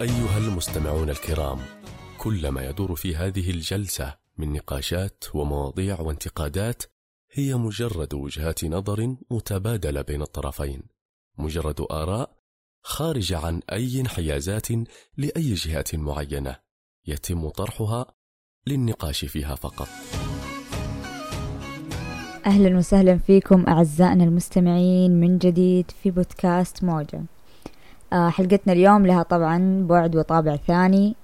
أيها المستمعون الكرام كل ما يدور في هذه الجلسة من نقاشات ومواضيع وانتقادات هي مجرد وجهات نظر متبادلة بين الطرفين مجرد آراء خارجة عن أي انحيازات لأي جهة معينة يتم طرحها للنقاش فيها فقط. أهلا وسهلا فيكم أعزائنا المستمعين من جديد في بودكاست موجة. حلقتنا اليوم لها طبعا بعد وطابع ثاني.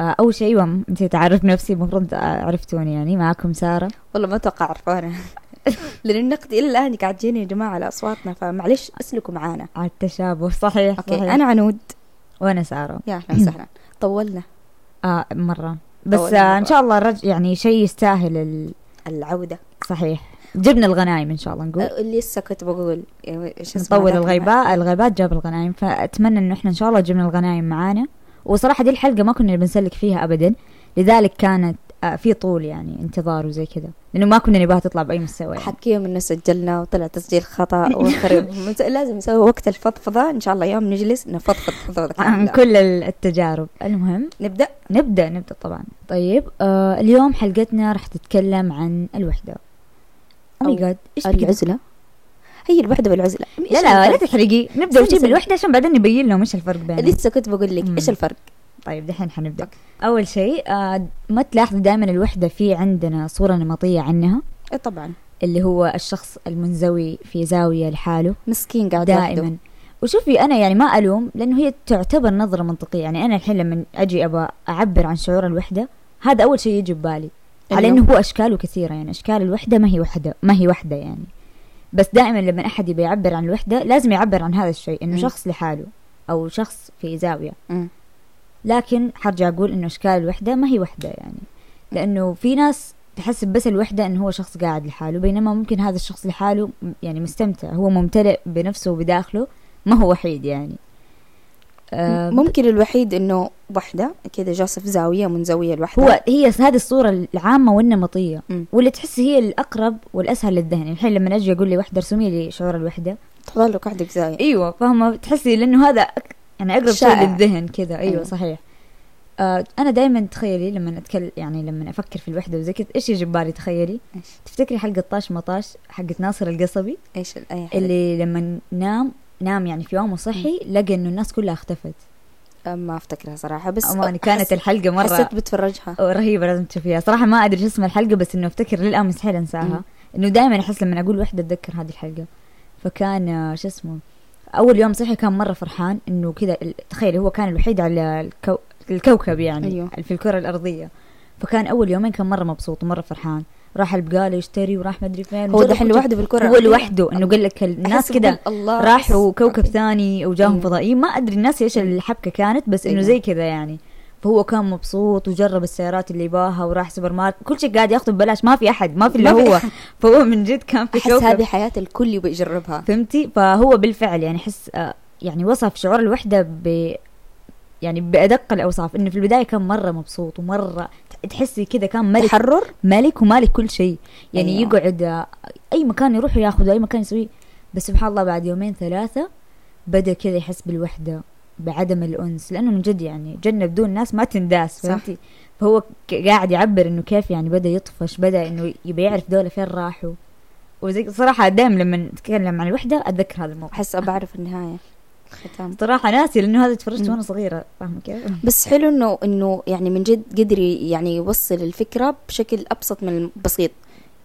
آه أول شيء يوم أنت تعرف نفسي المفروض عرفتوني يعني. معكم سارة. والله ما أتوقع عرفونا. لأن النقد إلى الآن قاعد جيني يا جماعة على أصواتنا فمعلش أسلكوا معانا. على التشابه صحيح أوكي صحيح. أنا عنود. وأنا سارة. يا أهلا وسهلا. طولنا. آه مرة. بس آه إن شاء الله رج يعني شيء يستاهل ال... العودة. صحيح. جبنا الغنايم إن شاء الله نقول. اللي لسه كنت بقول اسمه نطول ذاك الغيبات الغيبات جاب الغنايم. فأتمنى إنه إحنا إن شاء الله جبنا الغنايم معانا. وصراحة دي الحلقة ما كنا بنسلك فيها أبدا. لذلك كانت آه، في طول يعني انتظار وزي كذا. لأنه ما كنا نبغاها تطلع بأي مستوى يعني. حكيهم إنه سجلنا وطلع تسجيل خطأ وخرب. لازم نسوي وقت الفضفضة. إن شاء الله يوم نجلس نفضفض فضفضة عن. كل التجارب. المهم نبدأ؟ نبدأ نبدأ طبعا. طيب آه اليوم حلقتنا راح تتكلم عن الوحدة. أو أو ماي جاد إيش؟ العزلة؟ هي الوحدة والعزلة. لا لا لا؟ تحرقي استني، وشي. بالوحدة عشان بعدين نبين لهم إيش الفرق بينهم. لسه كنت بقول لك. إيش الفرق؟ طيب دحين حنبدأ. أول شيء آه ما تلاحظوا دائما الوحدة في عندنا صورة نمطية عنها؟ إيه طبعا. اللي هو الشخص المنزوي في زاوية لحاله. مسكين قاعد وحده. دائما. وشوفي أنا يعني ما ألوم لأنه هي تعتبر نظرة منطقية. يعني أنا الحين لما أجي أبغى أعبر عن شعور الوحدة هذا أول شيء يجي ببالي على إنه؟ انه هو أشكاله كثيرة يعني أشكال الوحدة ما هي وحدة ما هي وحدة يعني بس دائما لما أحد يبي يعبر عن الوحدة لازم يعبر عن هذا الشيء إنه. شخص لحاله أو شخص في زاوية. لكن حرجع أقول إنه أشكال الوحدة ما هي وحدة يعني لأنه في ناس تحسب بس الوحدة إنه هو شخص قاعد لحاله بينما ممكن هذا الشخص لحاله يعني مستمتع هو ممتلئ بنفسه وبداخله ما هو وحيد يعني ممكن الوحيد إنه وحدة كذا جالسه في زاوية منزويه لوحدها هو هي هذه الصورة العامة والنمطية مم. واللي تحس هي الأقرب والأسهل للذهن يعني الحين لما أجي أقول لي واحدة ارسمي لي شعور الوحدة تظل قاعدة في زاوية أيوة فاهمة تحسي لأنه هذا أك... يعني أقرب شيء. للذهن كذا أيوة أيوة. صحيح آه أنا دائما تخيلي لما أتكلم يعني لما أفكر في الوحدة وزي كذا إيش يجي ببالي تخيلي إيش؟ تفتكري حلقة طاش مطاش حقت ناصر القصبي إيش أي حاجة. اللي لما نام نام يعني في يوم وصحي لقى إنه الناس كلها اختفت. ما أفتكرها صراحة بس أماني كانت الحلقة مرة حسيت بتفرجها. رهيبة لازم تشوفيها. صراحة ما أدري شو اسم الحلقة بس إنه أفتكر للآن مستحيل أنساها. مم. إنه دائما أحس لما أقول وحدة أتذكر هذه الحلقة. فكان شو اسمه أول يوم صحي كان مرة فرحان إنه كذا تخيل هو كان الوحيد على الكو... الكوكب يعني أيوه. في الكرة الأرضية. فكان أول يومين كان مرة مبسوط ومرة فرحان. راح البقالة يشتري وراح مدري فين. هو دحين لوحده في الكرة. هو لوحده. إنه قال لك الناس كذا راحوا كوكب. ثاني وجاهم. فضائيين. ما أدري الناس إيش الحبكة كانت بس إنه أيوه. زي كذا يعني. فهو كان مبسوط وجرب السيارات اللي يباها وراح سوبر ماركت كل شيء قاعد ياخذه ببلاش. ما في أحد. ما في الا ما هو. فهو من جد كان في أحس هذه حياة الكل يبي يجربها. فهمتي؟ فهو بالفعل يعني احس آه، يعني وصف شعور الوحدة ب يعني بأدق الأوصاف. إنه في البداية كان مرة مبسوط ومرة تحسي كذا كان ملك تحرر؟ ملك ومالك كل شيء. يعني أيوة. يقعد آه، أي مكان يروح ياخذ أي مكان يسويه. بس سبحان الله بعد يومين ثلاثة بدأ كذا يحس بالوحدة بعدم الأنس. لأنه من جد يعني جنة بدون ناس ما تنداس. فهمتي؟ فهو قاعد يعبر إنه كيف يعني بدأ يطفش بدأ إنه يبي يعرف دولة فين راحوا. وزي صراحة دائما لما نتكلم عن الوحدة أتذكر هذا الموقف. أحس بعرف النهاية. الختام صراحة ناسي لأنه هذا تفرجت. وأنا صغيرة. فاهمة كيف؟ بس حلو إنه إنه يعني من جد قدر يعني يوصل الفكرة بشكل أبسط من البسيط.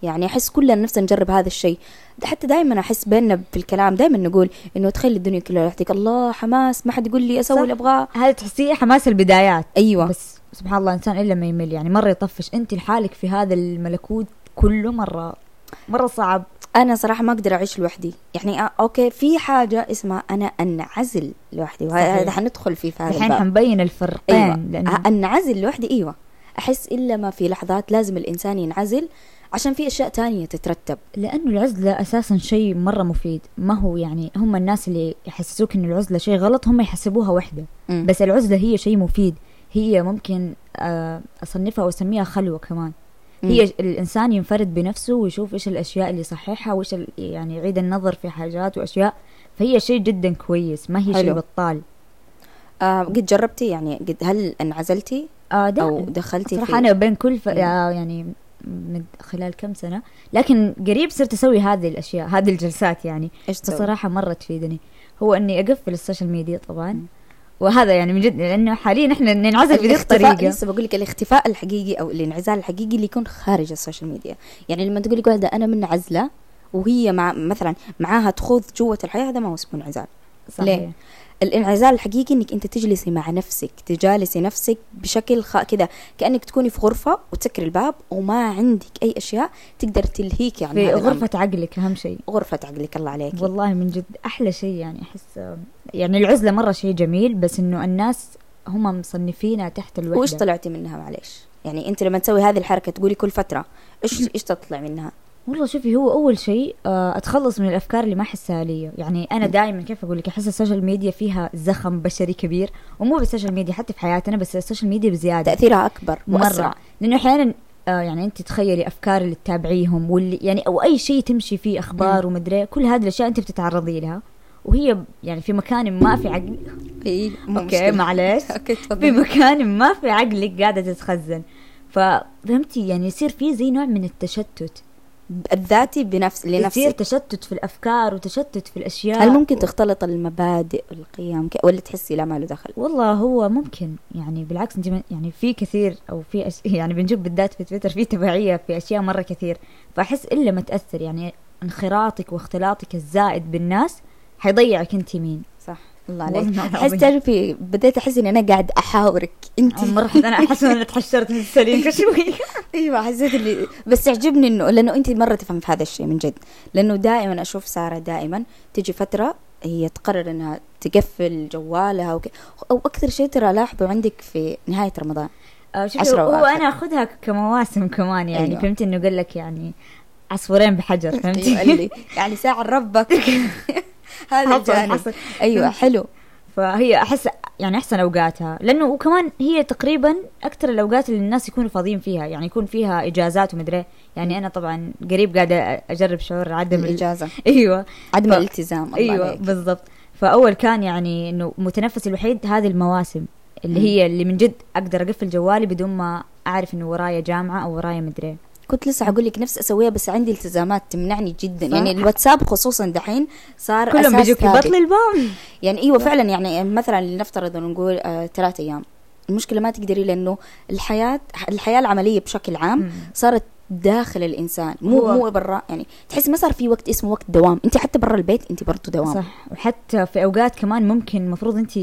يعني أحس كلنا نفسنا نجرب هذا الشيء. حتى دائما أحس بيننا في الكلام دائما نقول إنه تخلي الدنيا كلها لوحدك الله حماس ما حد يقول لي أسوي. اللي أبغاه. هذا تحسيه حماس البدايات. أيوه. بس سبحان الله إنسان إلا ما يمل. يعني مرة يطفش. أنت لحالك في هذا الملكوت كله مرة. مرة صعب أنا صراحة ما أقدر أعيش لوحدي يعني آه، أوكي في حاجة اسمها أنا أنعزل لوحدي وهذا. حندخل فيه في هذا الحين. حنبين الفرقين أيوه لأنه أنعزل لوحدي أيوه أحس إلا ما في لحظات لازم الإنسان ينعزل عشان في أشياء تانية تترتب لأنه العزلة أساسا شيء مرة مفيد ما هو يعني هم الناس اللي يحسسوك انه العزلة شيء غلط هم يحسبوها وحدة مم. بس العزلة هي شيء مفيد هي ممكن آه، أصنفها وأسميها خلوة كمان. هي الإنسان ينفرد بنفسه ويشوف إيش الأشياء اللي صحيحة وإيش يعني يعيد النظر في حاجات وأشياء. فهي شيء جدا كويس ما هي شيء. بطال. آه قد جربتي يعني قد هل انعزلتي؟ آه أو دخلتي صراحة في أنا بين كل ف... آه يعني من خلال كم سنة. لكن قريب صرت أسوي هذه الأشياء هذه الجلسات يعني. إيش تسوي؟ بصراحة مرة تفيدني. هو إني أقفل ال social media طبعا. مم. وهذا يعني من جد لأنه حاليا إحنا ننعزل الاختفاء الطريقة لسه بقول لك الاختفاء الحقيقي أو الانعزال الحقيقي اللي يكون خارج ال social media يعني لما تقولي واحدة أنا منعزله وهي مع مثلا معاها تخوض جوة الحياة هذا ما هو اسمه انعزال صحيح. ليه؟ الانعزال الحقيقي إنك أنت تجلسي مع نفسك تجالسي نفسك بشكل خ... كذا كأنك تكوني في غرفة وتسكري الباب وما عندك أي أشياء تقدر تلهيكي عن في هذا الأمر. غرفة عقلك أهم شيء. غرفة عقلك الله عليك والله من جد أحلى شيء يعني آه، يعني العزلة مرة شيء جميل بس إنه الناس هم مصنفينها تحت الوحدة. وإيش طلعتي منها؟ معلش يعني أنت لما تسوي هذه الحركة تقولي كل فترة إيش إيش تطلع منها؟ والله شوفي هو أول شيء آه، أتخلص من الأفكار اللي ما أحسها لي. يعني أنا دائما كيف أقول لك؟ أحس ال social media فيها زخم بشري كبير ومو بس ال social media حتى في حياتنا بس ال social media بزيادة. تأثيرها أكبر واسرع مرة. لأنه أحيانا آه يعني أنت تخيلي أفكار اللي تتابعيهم واللي يعني أو أي شيء تمشي فيه أخبار ومدري كل هذه الأشياء أنت بتتعرضي لها. وهي يعني في مكان ما في عقل. إي okay. معلش. okay في مكان ما في عقلك قاعدة تتخزن. ففهمتي؟ يعني يصير في زي نوع من التشتت. الذاتي بنفس يصير لنفسك تشتت في الأفكار وتشتت في الأشياء. هل ممكن تختلط المبادئ والقيم؟ ك- ولا تحسي لا ما له دخل؟ والله هو ممكن. يعني بالعكس أنت يعني في كثير أو في أش... يعني بنشوف بالذات في تويتر في تبعية في أشياء مرة كثير. فأحس إلا ما تأثر. يعني انخراطك واختلاطك الزائد بالناس حيضيعك أنت مين صح. الله عليك. احس تعرفي بديت أحس إني أنا قاعد أحاورك أنت مرة أنا أحس ان أنا تحشرت من السرير شوي أيوه حسيت اللي بس يعجبني إنه لأنه أنت مرة تفهم في هذا الشيء من جد لأنه دائما أشوف سارة دائما تجي فترة هي تقرر إنها تقفل جوالها وك... أو أكثر شيء ترى لاحظه عندك في نهاية رمضان آه، شوفي عشرة هو وآخر. أنا أخذها كمواسم كمان يعني. أيوة. فهمت إنه قال لك يعني عصفورين بحجر أيوه فهمتي؟ يعني ساعة ربك هذا الجانب. أيوه حلو. فهي أحس يعني أحسن أوقاتها. لأنه وكمان هي تقريبا أكثر الأوقات اللي الناس يكونوا فاضيين فيها. يعني يكون فيها إجازات ومدري يعني أنا طبعا قريب قاعدة أجرب شعور عدم ال- الاجازه أيوه. عدم ف- الالتزام أيوه. بالضبط. فأول كان يعني إنه متنفسي الوحيد هذه المواسم. اللي مم. هي اللي من جد أقدر أقفل جوالي بدون ما أعرف إنه ورايا جامعة أو ورايا مدري كنت لسه حقول لك نفس أسويها بس عندي التزامات تمنعني جدا. صح. يعني الواتساب خصوصا دحين صار كلهم بيجوك. بطل الباب يعني إيوه فعلا يعني مثلا لنفترض نقول آه ثلاث أيام. المشكلة ما تقدري لأنه الحياة الحياة العملية بشكل عام. صارت داخل الإنسان. مو هو- مو برا يعني تحسي ما صار في وقت اسمه وقت دوام. أنت حتى برا البيت أنت برضو دوام. صح. وحتى في أوقات كمان ممكن المفروض أنت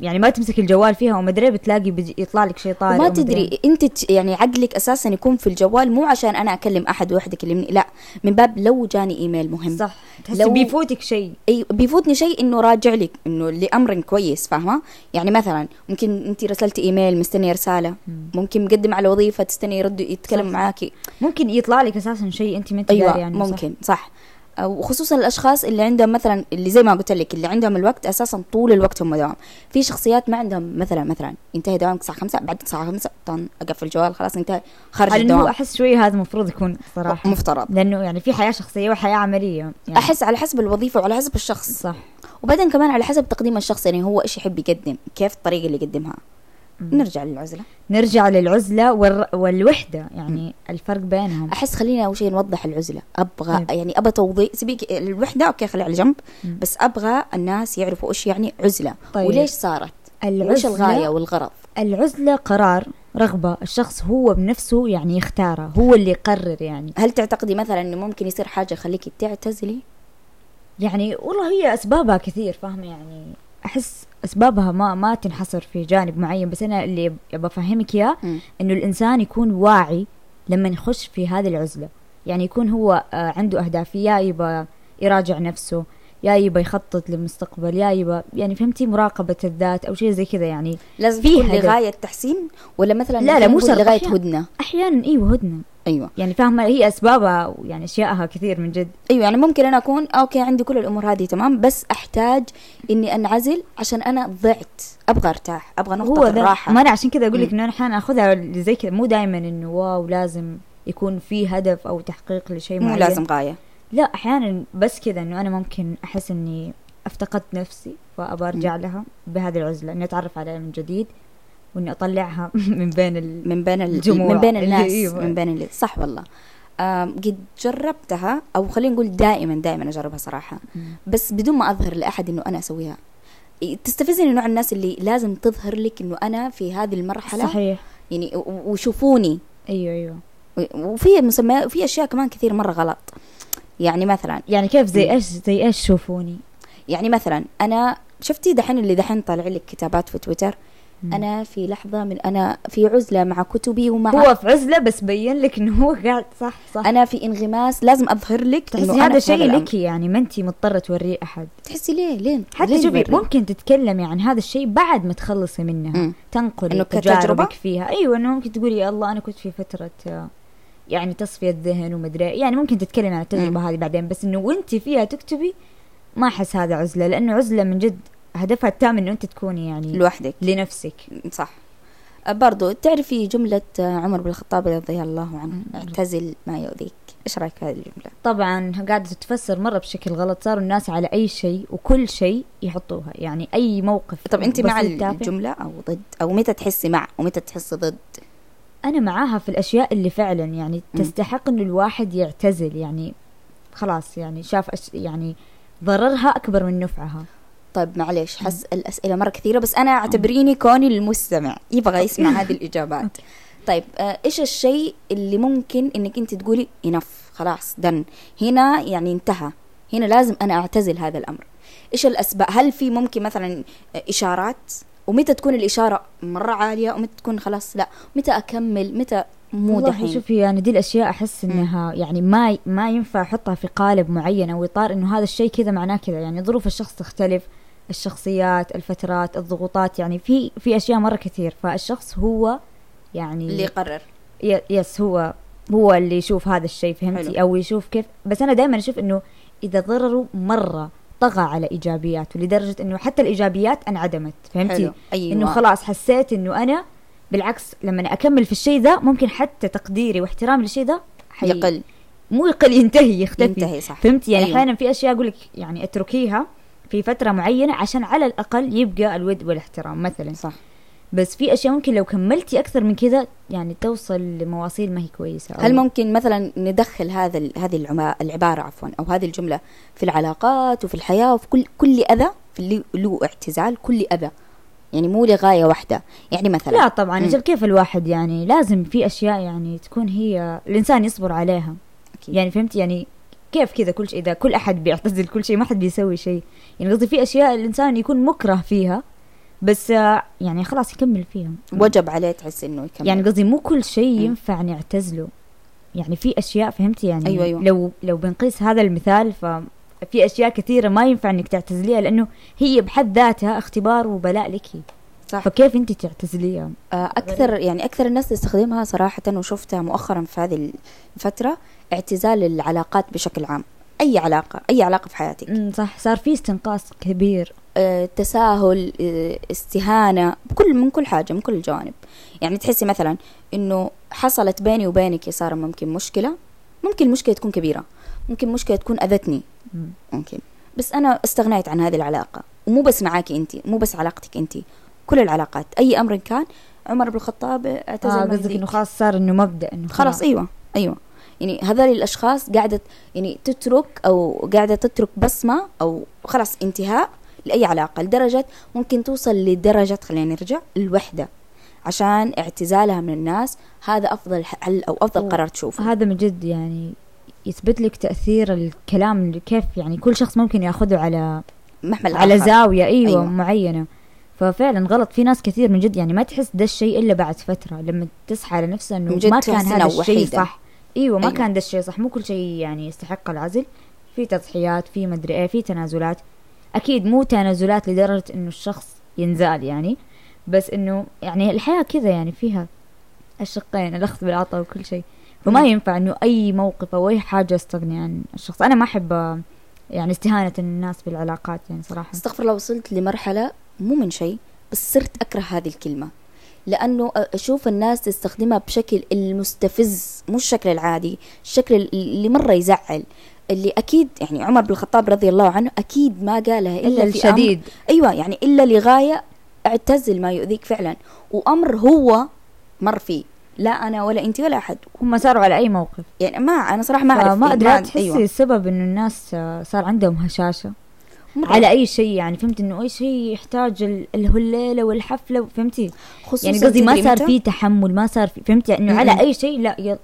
يعني ما تمسك الجوال فيها ومدري بتلاقي بيجي يطلع لك شيء وما ومدري. تدري أنت يعني عقلك أساسا يكون في الجوال مو عشان أنا أكلم أحد واحد يكلمني لا من باب لو جاني إيميل مهم. صح. لو- بيفوتك شيء اي بيفوتني شيء إنه راجع لك إنه لأمر كويس فاهمة؟ يعني مثلا ممكن أنت رسلتي إيميل مستنية رسالة ممكن مقدم على وظيفة تستني يرد يتكلم. معاكي. ممكن يطلع لك أساسا شيء أنت ما أنت أيوه داري عنه صح. ممكن صح, وخصوصا الأشخاص اللي عندهم مثلا اللي زي ما قلت لك اللي عندهم الوقت أساسا طول الوقت هم دوام. في شخصيات ما عندهم مثلا مثلا ينتهي دوامك الساعة 5 بعد الساعة 5 طن أقفل الجوال خلاص انتهى إنه الدوام. أحس شوي هذا المفروض يكون صراحة. مفترض. لأنه يعني في حياة شخصية وحياة عملية يعني. أحس على حسب الوظيفة وعلى حسب الشخص. صح. وبعدين كمان على حسب تقديم الشخص يعني هو إيش يحب يقدم كيف الطريقة اللي يقدمها. نرجع للعزلة. نرجع للعزلة والر... والوحدة يعني الفرق بينهم. أحس خلينا أول شيء نوضح العزلة. أبغى طيب. يعني أبى توضيح سيبيك الوحدة أوكي خليها على جنب مم. بس أبغى الناس يعرفوا إيش يعني عزلة. طيب. وليش صارت؟ العزلة الغاية والغرض؟ العزلة قرار رغبة. الشخص هو بنفسه يعني يختارها هو اللي يقرر يعني. هل تعتقدي مثلا إنه ممكن يصير حاجة يخليكي تعتزلي؟ يعني والله هي أسبابها كثير فاهمة يعني؟ أحس أسبابها ما ما تنحصر في جانب معين بس أنا اللي أبغى أفهمك إياه. إنه الإنسان يكون واعي لما يخش في هذه العزلة يعني يكون هو آه، عنده أهداف يا يبى يراجع نفسه يا يبى يخطط للمستقبل يا يبى يعني فهمتي مراقبة الذات أو شيء زي كذا يعني لازم تكون هدف. لغاية تحسين ولا مثلا لا، لا، مو نقول شرط. لغاية أحيان- هدنة أحيانا أيوه. يعني فاهمة هي أسبابها يعني اشيائها كثير من جد. أيوه يعني ممكن أنا أكون okay عندي كل الأمور هذه تمام بس أحتاج إني أنعزل عشان أنا ضعت. أبغى أرتاح أبغى نقطة هو الراحة. ما أنا عشان كذا أقول لك. إنه أنا أحيانا أخذها زي كذا مو دائما إنه wow لازم يكون في هدف أو تحقيق لشيء مو معين. لازم غاية. لا أحيانا بس كذا إنه أنا ممكن أحس إني أفتقدت نفسي فأبى أرجع لها بهذه العزلة إني أتعرف عليها من جديد. وإني أطلعها من بين ال... من بين الجموع. من بين الناس أيوة. من بين اللي صح والله. قد جربتها أو خلينا نقول دائما دائما أجربها صراحة. بس بدون ما أظهر لأحد إنه أنا أسويها. تستفزني نوع الناس اللي لازم تظهر لك إنه أنا في هذه المرحلة؟ صحيح. يعني وشوفوني. أيوه أيوه. وفي مسمى في أشياء كمان كثير مرة غلط. يعني مثلا يعني كيف زي. إيش زي إيش شوفوني؟ يعني مثلا أنا شفتي دحين اللي دحين طالع لك كتابات في تويتر. أنا في لحظة من أنا في عزلة مع كتبي ومع هو في عزلة بس بين لك إنه هو قاعد صح صح. أنا في انغماس لازم أظهر لك. تحسي أنا هذا شيء. لك يعني ما أنت مضطرة توريه أحد. تحسي ليه؟ ليه حتى ليه شوفي؟ ممكن تتكلمي عن هذا الشيء بعد ما تخلصي منها. مم. تنقلي؟ تجاربك فيها. أيوه إنه ممكن تقولي يا الله أنا كنت في فترة يعني تصفية ذهن ومدري يعني ممكن تتكلمي عن التجربة هذه بعدين بس إنه وأنت فيها تكتبي ما أحس هذا عزلة لأنه عزلة من جد هدفها التام إنه أنت تكوني يعني لوحدك. لنفسك. صح. أه، برضو تعرفي جملة آه، عمر بن الخطاب رضي الله عنه. اعتزل ما يؤذيك. إيش رأيك هذه الجملة؟ طبعا قاعدة تتفسر مرة بشكل غلط. صاروا الناس على أي شيء وكل شيء يحطوها. يعني أي موقف طب أنت مع. الجملة أو ضد؟ أو متى تحسي مع ومتى تحسي ضد؟ أنا معاها في الأشياء اللي فعلا يعني. تستحق إنه الواحد يعتزل. يعني خلاص يعني شاف أش يعني ضررها أكبر من نفعها. طيب معليش حس الأسئلة مرة كثيرة بس أنا أعتبريني كوني المستمع. يبغى يسمع هذه الإجابات. طيب آه، إيش الشيء اللي ممكن إنك أنت تقولي إنف خلاص دن هنا يعني انتهى. هنا لازم أنا أعتزل هذا الأمر. إيش الأسباب؟ هل في ممكن مثلا آه، إشارات؟ ومتى تكون الإشارة مرة عالية؟ ومتى تكون خلاص لا. متى أكمل؟ متى مو والله دحين؟ شوفي يعني دي الأشياء أحس إنها يعني ما ما ينفع أحطها في قالب معين أو إطار إنه هذا الشيء كذا معناه كذا. يعني ظروف الشخص تختلف الشخصيات الفترات الضغوطات يعني في في أشياء مرة كثير. فالشخص هو يعني اللي يقرر. يس هو هو اللي يشوف هذا الشيء فهمتي؟ حلو. أو يشوف كيف. بس أنا دائما أشوف إنه إذا ضرره مرة طغى على إيجابياته لدرجة إنه حتى الإيجابيات انعدمت فهمتي؟ حلو. أيوة. إنه خلاص حسيت إنه أنا بالعكس لما أنا أكمل في الشيء ذا ممكن حتى تقديري واحترامي للشيء ذا حي... يقل. مو يقل ينتهي يختفي. ينتهي صح. فهمتي؟ يعني أيوة. أحيانا في أشياء أقول لك يعني أتركيها في فترة معينة عشان على الأقل يبقى الود والاحترام مثلا. صح. بس في أشياء ممكن لو كملتي أكثر من كذا يعني توصل لمواصيل ما هي كويسة. أو هل ممكن مثلا ندخل هذا هذه العبارة عفوا أو هذه الجملة في العلاقات وفي الحياة وفي كل كل أذى في اللي له اعتزال كل أذى؟ يعني مو لغاية واحدة. يعني مثلا لا طبعا. أجل كيف الواحد يعني لازم في أشياء يعني تكون هي الإنسان يصبر عليها. أكيد. يعني فهمت يعني كيف كذا كل شيء إذا كل أحد بيعتزل كل شيء ما حد بيسوي شيء. يعني قصدي في أشياء الإنسان يكون مكره فيها بس آه، يعني خلاص يكمل فيها. وجب عليه تحس إنه يكمل. يعني قصدي مو كل شيء. ينفع نعتزله. يعني في أشياء فهمتي؟ يعني أيوة، أيوة. لو لو بنقيس هذا المثال ففي أشياء كثيرة ما ينفع إنك تعتزليها لأنه هي بحد ذاتها اختبار وبلاء لك. صح. فكيف انت تعتزليها؟ آه، أكثر يعني أكثر الناس تستخدمها صراحة وشفتها مؤخرا في هذه الفترة اعتزال العلاقات بشكل عام. أي علاقة أي علاقة في حياتك. أمم، صح. صار في استنقاص كبير. آه، تساهل آه، استهانة بكل من كل حاجة من كل الجوانب يعني تحسي مثلا إنه حصلت بيني وبينك يا سارة ممكن مشكلة ممكن المشكلة تكون كبيرة ممكن مشكلة تكون أذتني. أمم. ممكن. بس أنا استغنيت عن هذه العلاقة. ومو بس معاكي أنت مو بس علاقتك أنت كل العلاقات أي أمر كان عمر بن الخطاب اعتزل آه قصدك. إنه خلاص صار إنه مبدأ إنه خلاص أيوه أيوه يعني هذول الأشخاص قاعدة يعني تترك أو قاعدة تترك بصمة أو خلاص انتهاء لأي علاقة لدرجة ممكن توصل لدرجة خلينا نرجع الوحدة عشان اعتزالها من الناس هذا أفضل حل أو أفضل و- قرار تشوفه هذا من جد يعني يثبت لك تأثير الكلام كيف يعني كل شخص ممكن ياخذه على محمل على آخر. أيوه, أيوة. أيوة. معينة ففعلا غلط. في ناس كثير من جد يعني ما تحس ده الشيء إلا بعد فترة لما تصحى على نفسها إنه ما كان هذا الشيء. صح. إيوه ما أيوة. كان ده الشيء صح. مو كل شيء يعني يستحق العزل. في تضحيات في مدري إيه في تنازلات. أكيد مو تنازلات لدرجة إنه الشخص ينزال يعني بس إنه يعني الحياة كذا يعني فيها الشقين الأخذ بالعطاء وكل شيء. فما. ينفع إنه أي موقف أو أي حاجة استغني عن الشخص. أنا ما أحب يعني استهانة الناس بالعلاقات يعني صراحة. استغفر الله وصلت لمرحلة مو من شيء بس صرت أكره هذه الكلمة. لأنه أشوف الناس تستخدمها بشكل المستفز مو الشكل العادي الشكل اللي مرة يزعل اللي أكيد يعني عمر بن الخطاب رضي الله عنه أكيد ما قالها إلا, أمر- الشديد. أيوه يعني إلا لغاية اعتزل ما يؤذيك فعلا. وأمر هو مر فيه لا أنا ولا أنت ولا أحد. هم صاروا على أي موقف؟ يعني ما أنا صراحة ما أعرف. ما أدري. تحسي أيوة. السبب انه الناس صار عندهم هشاشة؟ مرة. على أي شيء يعني فهمت إنه أي شيء يحتاج ال- الهليله والحفلة فهمتي خصوصا يعني قصدي ما صار؟ في تحمل ما صار في فهمتي إنه. على أي شيء لا يل...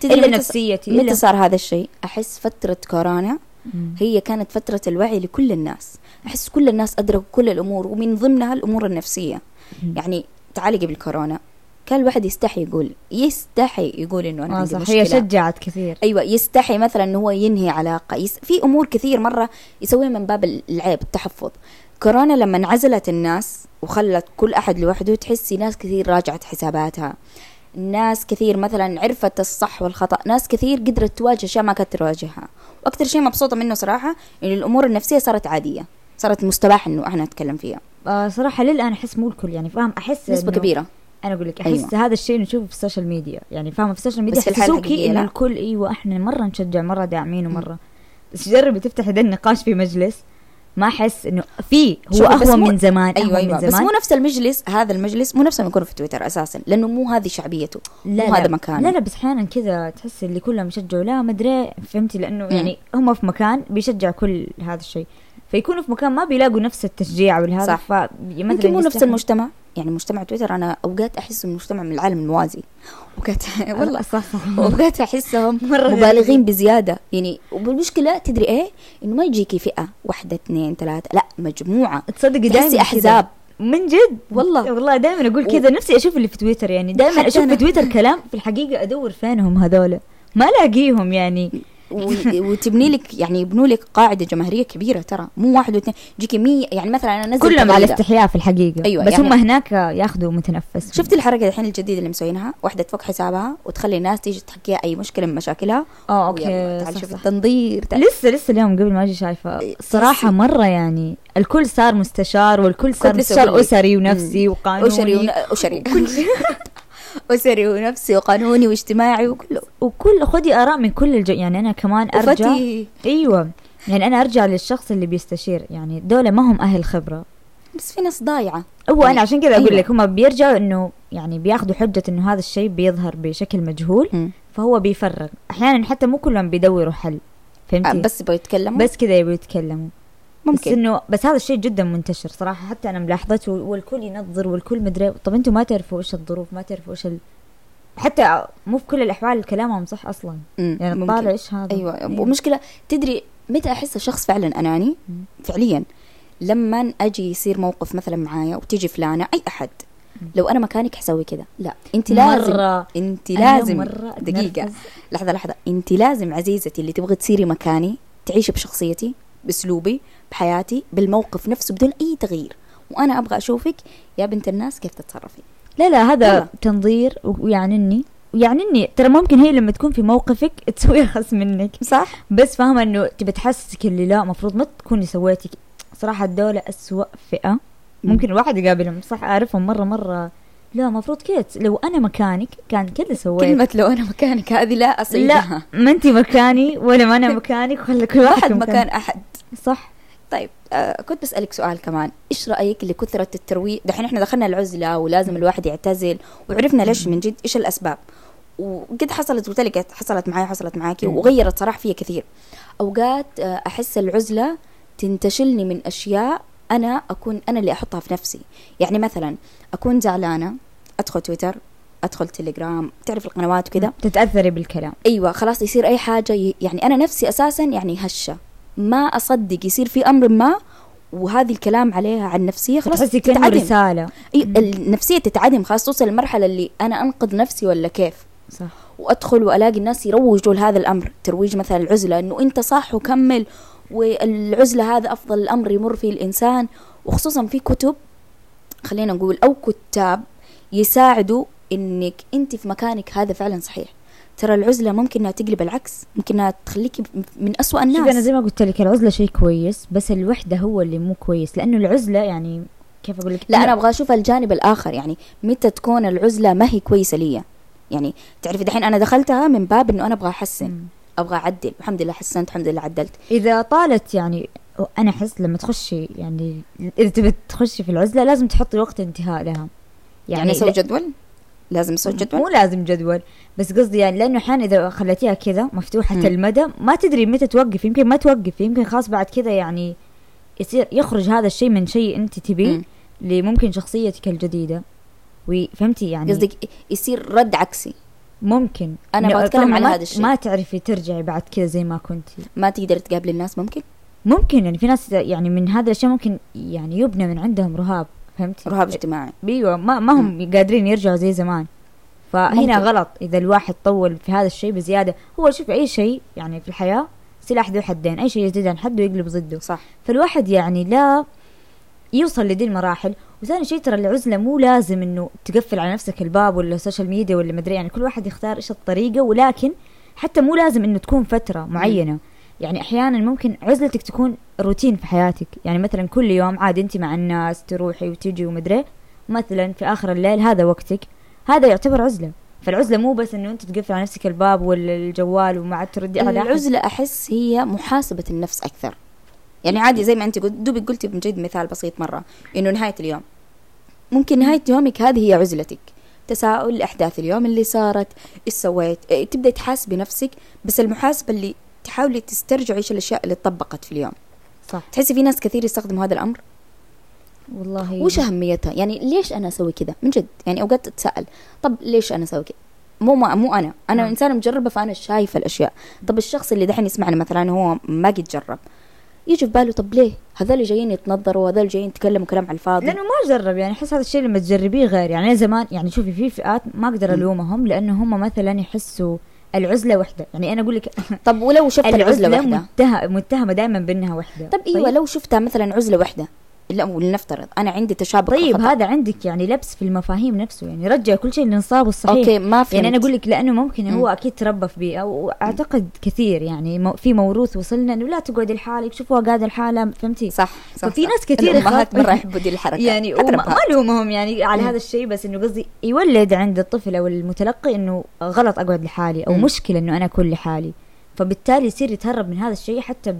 تدري إلا نفسيتي متى صار هذا الشيء أحس فترة كورونا. هي كانت فترة الوعي لكل الناس أحس كل الناس أدركوا كل الأمور ومن ضمنها الأمور النفسية. يعني تعالي قبل كورونا كان الواحد يستحي يقول يستحي يقول إنه أنا آه عندي صح مشكلة. هي شجعت كثير. أيوه يستحي مثلا إنه هو ينهي علاقة. يس... في أمور كثير مرة يسويها من باب العيب التحفظ. كورونا لما انعزلت الناس وخلت كل أحد لوحده تحسي ناس كثير راجعت حساباتها. ناس كثير مثلا عرفت الصح والخطأ. ناس كثير قدرت تواجه أشياء ما كانت تواجهها. وأكثر شيء مبسوطة منه صراحة إنه الأمور النفسية صارت عادية. صارت مستباح إنه إحنا نتكلم فيها. آه صراحة للآن أحس مو الكل يعني فاهم أحس نسبة إنه- كبيرة. أنا أقول لك أحس أيوة. أيوة. هذا الشيء نشوفه في السوشيال ميديا. يعني فاهمة في السوشيال ميديا بس يحسسوكي الحقيقية إنه. الكل أيوه إحنا مرة نشجع مرة داعمين ومرة. بس جربي تفتحي ذا النقاش في مجلس. ما أحس إنه في هو بس مو- من زمان أيوه أيوه من بس زمان. مو نفس المجلس هذا المجلس مو نفس ما يكون في تويتر أساسا لأنه مو هذه شعبيته لا مو لا. هذا مكانه. لا لا بس أحيانا كذا تحس اللي كلهم يشجعوا لا مدري فهمتي؟ لأنه يعني هم في مكان بيشجع كل هذا الشيء. فيكونوا في مكان ما بيلاقوا نفس التشجيع والهذا صح. ف يمكن مو نفس المجتمع. يعني مجتمع تويتر أنا أوقات أحس انه مجتمع من العالم الموازي. أوقات والله صح أوقات أحسهم مرة مبالغين. بزيادة. يعني والمشكلة تدري إيه؟ إنه ما يجيكي فئة واحدة اثنين ثلاثة لا مجموعة. تصدقي تحسي دائما أحزاب. من جد؟ والله. والله دائما أقول و- كذا. نفسي أشوف اللي في تويتر يعني. دائما أشوف. في تويتر كلام في الحقيقة أدور فينهم هذول. ما ألاقيهم يعني. و- وتبني لك يعني يبنوا لك قاعدة جماهيرية كبيرة ترى. مو واحد واثنين. يجيكي 100 يعني مثلا أنا نزلت كلهم على. استحياء في الحقيقة. أيوة، بس يعني- هم هناك ياخذوا متنفس. شفت الحركة الحين الجديدة اللي مسوينها؟ واحدة تفك حسابها وتخلي الناس تيجي تحكيها أي مشكلة من مشاكلها. آه okay تعال شوف. التنظير. تعال. لسه لسه اليوم قبل ما أجي شايفة. إيه، صراحة مرة يعني الكل صار مستشار والكل صار مستشار. أسري ونفسي. وقانوني. أسري ون... أسري ونفسي وقانوني واجتماعي وكله. وكل خدي آراء من كل الج... يعني أنا كمان أرجع. وفتي. أيوه. يعني أنا أرجع للشخص اللي بيستشير. يعني دول ما هم أهل خبرة. بس في ناس ضايعة. هو يعني- أنا عشان كذا أقول أيوة. لك هم بيرجعوا إنه يعني بياخذوا حجة إنه هذا الشيء بيظهر بشكل مجهول مم. فهو بيفرغ. أحيانا حتى مو كلهم بيدوروا حل. فهمتي؟ بس يبغوا يتكلموا؟ بس كذا يبغوا يتكلموا. بس ممكن انه بس هذا الشيء جدا منتشر صراحة حتى أنا ملاحظته والكل ينظر والكل مدري طب أنتم ما تعرفوا إيش الظروف ما تعرفوا إيش ال... حتى مو في كل الأحوال كلامهم صح أصلا. مم، يعني ممكن. طالع إيش هذا؟ أيوه. ومشكلة تدري متى أحس الشخص فعلا أناني؟ مم. فعليا. لما أجي يصير موقف مثلا معايا وتيجي فلانة أي أحد. لو أنا مكانك حسوي كذا. لا. أنت لازم مرة أنت لازم مرة دقيقة. أتنرفز. لحظة لحظة. أنت لازم عزيزتي اللي تبغي تصيري مكاني تعيشي بشخصيتي بأسلوبي بحياتي بالموقف نفسه بدون أي تغيير. وأنا أبغى أشوفك يا بنت الناس كيف تتصرفي لا لا هذا يلا. تنظير ويعنني. ويعنني ترى ممكن هي لما تكون في موقفك تسوي خص منك. صح؟ بس فاهمة إنه تبي تحسسك اللي لا مفروض ما تكوني سويتي صراحة الدولة أسوأ فئة. ممكن الواحد يقابلهم صح؟ أعرفهم مرة مرة. لا مفروض كذا لو أنا مكانك كان كذا سويت. كلمة لو أنا مكانك هذه لا اصيدها لا ما أنت مكاني ولا ما أنا مكانك خلي كل واحد مكان أحد. صح. طيب آه كنت بسألك سؤال كمان. إيش رأيك لكثرة الترويج؟ دحين إحنا دخلنا العزلة ولازم الواحد يعتزل وعرفنا ليش من جد إيش الأسباب؟ وقد حصلت قلت لك حصلت معي حصلت معاكي. وغيرت صراحة فيها كثير. أوقات آه أحس العزلة تنتشلني من أشياء أنا أكون أنا اللي أحطها في نفسي. يعني مثلا أكون زعلانة أدخل تويتر أدخل تليجرام تعرف القنوات وكذا؟ تتأثري بالكلام. أيوه خلاص يصير أي حاجة. يعني أنا نفسي أساسا يعني هشة. ما أصدق يصير في أمر ما وهذه الكلام عليها عن نفسية خلاص تحسي تتعدم. رسالة. أي النفسيه تتعدم خلاص توصل للمرحله اللي أنا أنقذ نفسي ولا كيف؟ صح. وأدخل وألاقي الناس يروجوا لهذا الأمر ترويج مثلا العزلة إنه أنت صح وكمل والعزلة هذا أفضل الأمر يمر فيه الإنسان. وخصوصا في كتب خلينا نقول أو كتاب يساعدوا إنك أنت في مكانك هذا فعلا صحيح. ترى العزلة ممكن إنها تقلب العكس ممكن إنها تخليكي من أسوأ شوفي أنا الناس زي ما قلت لك العزلة شيء كويس بس الوحدة هو اللي مو كويس لأنه العزلة يعني كيف أقول لك؟ لا أنا أبغى أشوف الجانب الآخر يعني متى تكون العزلة ما هي كويسة لي؟ يعني تعرفي دحين أنا دخلتها من باب إنه أنا أبغى أحسن. أبغى أعدل الحمد لله حسنت الحمد لله عدلت. إذا طالت يعني أنا أحس لما تخشي يعني إذا تبي تخشي في العزلة لازم تحطي وقت انتهاء لها. يعني أسوي لا- جدول؟ لازم أسوي مو جدول؟ لازم جدول بس قصدي يعني لأنه أحيانا إذا خليتيها كذا مفتوحة مم. المدى ما تدري متى توقف يمكن ما توقف يمكن خلاص بعد كذا يعني يصير يخرج هذا الشيء من شيء أنت تبيه مم. لممكن شخصيتك الجديدة. وفهمتي يعني؟ قصدك يصير رد عكسي. ممكن. إنه بتكلم ما- هذا الشيء. ما تعرفي ترجعي بعد كذا زي ما كنتي ما تقدر تقابل الناس ممكن؟ ممكن يعني في ناس يعني من هذا الأشياء ممكن يعني يبنى من عندهم رهاب. فهمتي؟ رهاب اجتماعي أيوه ما, ما هم قادرين يرجعوا زي زمان. فهنا ممكن. غلط. إذا الواحد طول في هذا الشيء بزيادة هو شوف أي شيء يعني في الحياة سلاح ذو حدين. أي شيء يزيد عن حده يقلب ضده. صح. فالواحد يعني لا يوصل لدي المراحل. وثاني شيء ترى العزلة مو لازم إنه تقفل على نفسك الباب ولا السوشيال ميديا ولا مدري يعني. كل واحد يختار إيش الطريقة ولكن حتى مو لازم إنه تكون فترة معينة. يعني أحيانا ممكن عزلتك تكون روتين في حياتك. يعني مثلا كل يوم عادي أنت مع الناس تروحي وتجي ومدري. مثلا في آخر الليل هذا وقتك. هذا يعتبر عزلة. فالعزلة مو بس إنه أنت تقفل على نفسك الباب ولا الجوال وما عاد تردي على أحد. العزلة أحس هي محاسبة النفس أكثر. يعني عادي زي ما أنت قلت دوبك قلتي من جد مثال بسيط مرة. إنه نهاية اليوم. ممكن نهاية يومك هذه هي عزلتك. تساؤل أحداث اليوم اللي صارت إيش سويت؟ إيه، تحاسبي نفسك بس المحاسبة اللي تحاولي تسترجعي إيش الأشياء اللي طبقت في اليوم. صح. تحسي في ناس كثير يستخدموا هذا الأمر؟ والله. وش أهميتها؟ يعني ليش أنا أسوي كذا؟ من جد. يعني أوقات أتساءل طب ليش أنا أسوي كذا؟ مو ما مو أنا. أنا نعم. إنسانة مجربة فأنا شايفة الأشياء. طب الشخص اللي دحين يسمعنا مثلا هو ما قد جرب. يجي في باله طب ليه؟ هذول جايين يتنظروا وهذول جايين يتكلموا كلام على الفاضي. لأنه ما جرب. يعني أحس هذا الشيء لما تجربيه غير. يعني زمان يعني شوفي في فئات ما أقدر. ألومهم لأنه هم مثلا يحسوا العزلة وحدة. يعني أنا أقول لك طب ولو شفت العزلة العزلة وحدة؟ متهم متهمه دائما بأنها وحدة. طب أيوه لو شفتها مثلا عزلة وحدة؟ لا ولنفترض أنا عندي تشابك طيب خطأ. هذا عندك يعني لبس في المفاهيم نفسه يعني رجع كل شيء لنصابه الصحيح أوكي ما فهمت يعني أنا أقول لك لأنه ممكن مم. هو أكيد تربى في بيئه واعتقد كثير يعني في موروث وصلنا إنه لا تقعدي لحالك شوفوها قاعدة لحالها فهمتي صح صح ففي. ناس كثير الأمهات مرة يحبوا دي الحركة يعني. ما الومهم يعني على مم. هذا الشيء بس إنه قصدي يولد عند الطفل أو المتلقي إنه غلط أقعد لحالي أو مم. مشكلة إنه أنا أكون لحالي فبالتالي يصير يتهرب من هذا الشيء حتى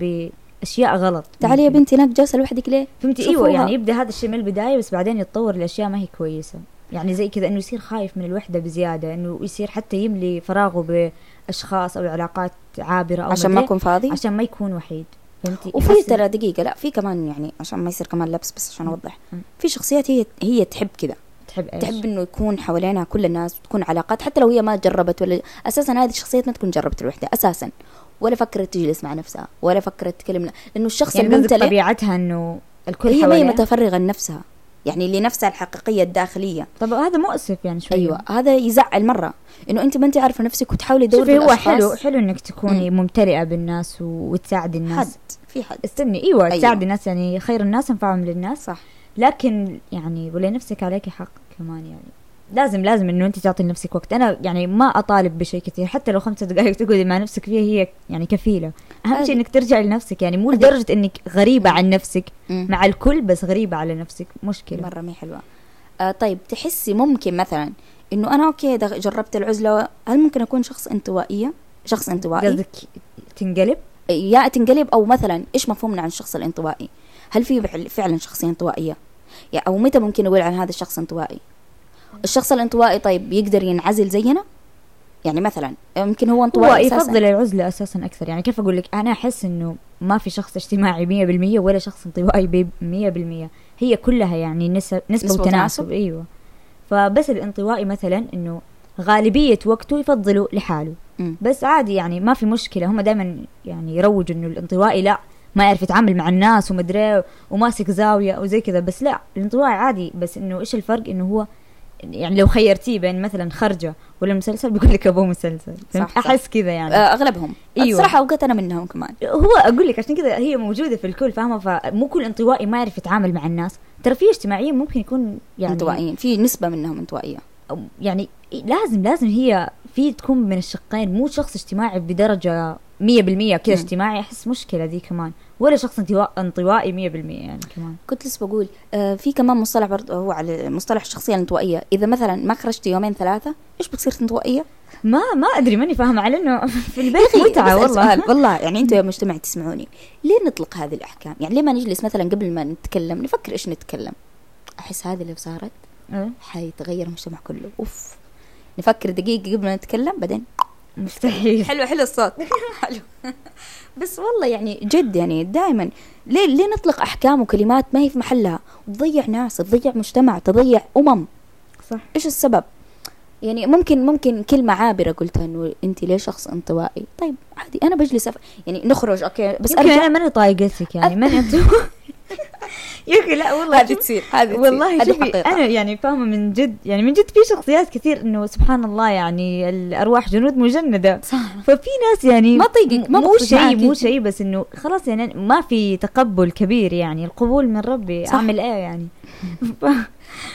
باشياء غلط. تعالي يا. بنتي هناك جالسه لوحدك ليه؟ فهمتي. إيوه يعني يبدأ هذا الشيء من البداية بس بعدين يتطور لاشياء ما هي كويسة. يعني زي كذا إنه يصير خايف من الوحدة بزيادة إنه يصير حتى يملي فراغه بأشخاص أو علاقات عابرة أو عشان ما يكون فاضي؟ عشان ما يكون وحيد. فهمتي؟ وفي ترى دقيقة لا في كمان يعني عشان ما يصير كمان لبس بس عشان أوضح. مم. في شخصيات هي هي تحب كذا. تحب إيش؟ تحب إنه يكون حوالينها كل الناس وتكون علاقات حتى لو هي ما جربت ولا أساسا هذه الشخصيات ما تكون جربت الوحدة أساسا. ولا فكرت تجلس مع نفسها ولا فكرت تكلم لأنه الشخص يعني الممتلئ طبيعتها إنه الكل هي ما هي متفرغة لنفسها يعني لنفسها الحقيقية الداخلية. طب هذا مؤسف يعني شوي. أيوة هذا يزعل مرة إنه أنت ما أنت عارفة نفسك وتحاولي تدوري هو. حلو حلو إنك تكوني ممتلئة بالناس. وتساعدي حد الناس في حد. استني أيوه أيوة. تساعدي الناس يعني خير الناس أنفعهم للناس. صح. لكن يعني ولنفسك عليك حق كمان يعني. لازم لازم انه انت تعطي لنفسك وقت. أنا يعني ما أطالب بشيء كثير. حتى لو خمسة دقائق تقعدي مع نفسك فيها هي يعني كفيلة. أهم هذه- شيء إنك ترجعي لنفسك. يعني مو لدرجة إنك غريبة عن نفسك. مع الكل بس غريبة على نفسك. مشكلة. مرة ما حلوة. آه طيب تحسي ممكن مثلا إنه أنا أوكي جربت العزلة هل ممكن أكون شخص انطوائية؟ شخص انطوائي. قصدك تنقلب؟ يا تنقلب أو مثلا إيش مفهومنا عن الشخص الانطوائي؟ هل في فعل- فعلا شخصية انطوائية؟ يا أو متى ممكن نقول عن هذا الشخص انطوائي؟ الشخص الانطوائي طيب يقدر ينعزل زينا؟ يعني مثلا يمكن هو هو انطوائي أساساً. يفضل العزلة أساسا أكثر. يعني كيف أقول لك؟ أنا أحس إنه ما في شخص اجتماعي 100% ولا شخص انطوائي ب 100% هي كلها يعني نسب نسبة نسبة وتناسب؟ أيوه. فبس الانطوائي مثلا إنه غالبية وقته يفضله لحاله. مم. بس عادي يعني ما في مشكلة. هم دائما يعني يروجوا إنه الانطوائي لا ما يعرف يتعامل مع الناس ومدري وماسك زاوية أو زي كذا. بس لا الانطوائي عادي. بس إنه إيش الفرق؟ إنه هو يعني لو خيرتيه بين مثلا خرجة ولا مسلسل بيقول لك أبوه مسلسل؟ صح، صح. أحس كذا يعني. آه أغلبهم. أيوة. الصراحة أوقات أنا منهم كمان. هو أقول لك عشان كذا هي موجودة في الكل فاهمة؟ فمو كل انطوائي ما يعرف يتعامل مع الناس. ترى في اجتماعيين ممكن يكون يعني انطوائيين. في نسبة منهم انطوائية. أو يعني لازم لازم هي في تكون من الشقين مو شخص اجتماعي بدرجة مية بالمية كذا مم. اجتماعي أحس مشكلة ذي كمان. ولا شخص انطوا- انطوائي مية بالمية يعني كمان. كنت لسه بقول آه في كمان مصطلح برضه هو على مصطلح الشخصية الانطوائية. إذا مثلا ما خرجت يومين ثلاثة إيش بتصير انطوائيه ما ما أدري ماني فاهمة على إنه في البيت متعة والله. والله يعني أنتم يا مجتمع تسمعوني ليه نطلق هذه الأحكام؟ يعني ليه ما نجلس مثلا قبل ما نتكلم نفكر إيش نتكلم؟ أحس هذه لو صارت. حيتغير المجتمع كله. أوف. نفكر دقيقة قبل ما نتكلم بعدين مستحيل. حلو حلو الصوت. حلو. بس والله يعني جد يعني دائما ليه ليه نطلق أحكام وكلمات ما هي في محلها؟ تضيع ناس تضيع مجتمع تضيع أمم. صح. إيش السبب؟ يعني ممكن ممكن كلمة عابرة قلتها إنه أنت ليه شخص انطوائي؟ طيب عادي أنا بجلس أف... يعني نخرج okay بس يمكن ارجع أنا ماني طايقتك يعني ماني يا أخي لا والله هذه تصير هذه. والله شوفي أنا يعني فاهمة من جد يعني من جد في شخصيات كثير إنه سبحان الله يعني الأرواح جنود مجندة صح ففي ناس يعني ما طيقك، ما مو شيء. مو شيء بس إنه خلاص يعني ما في تقبل كبير يعني القبول من ربي صح. أعمل إيه يعني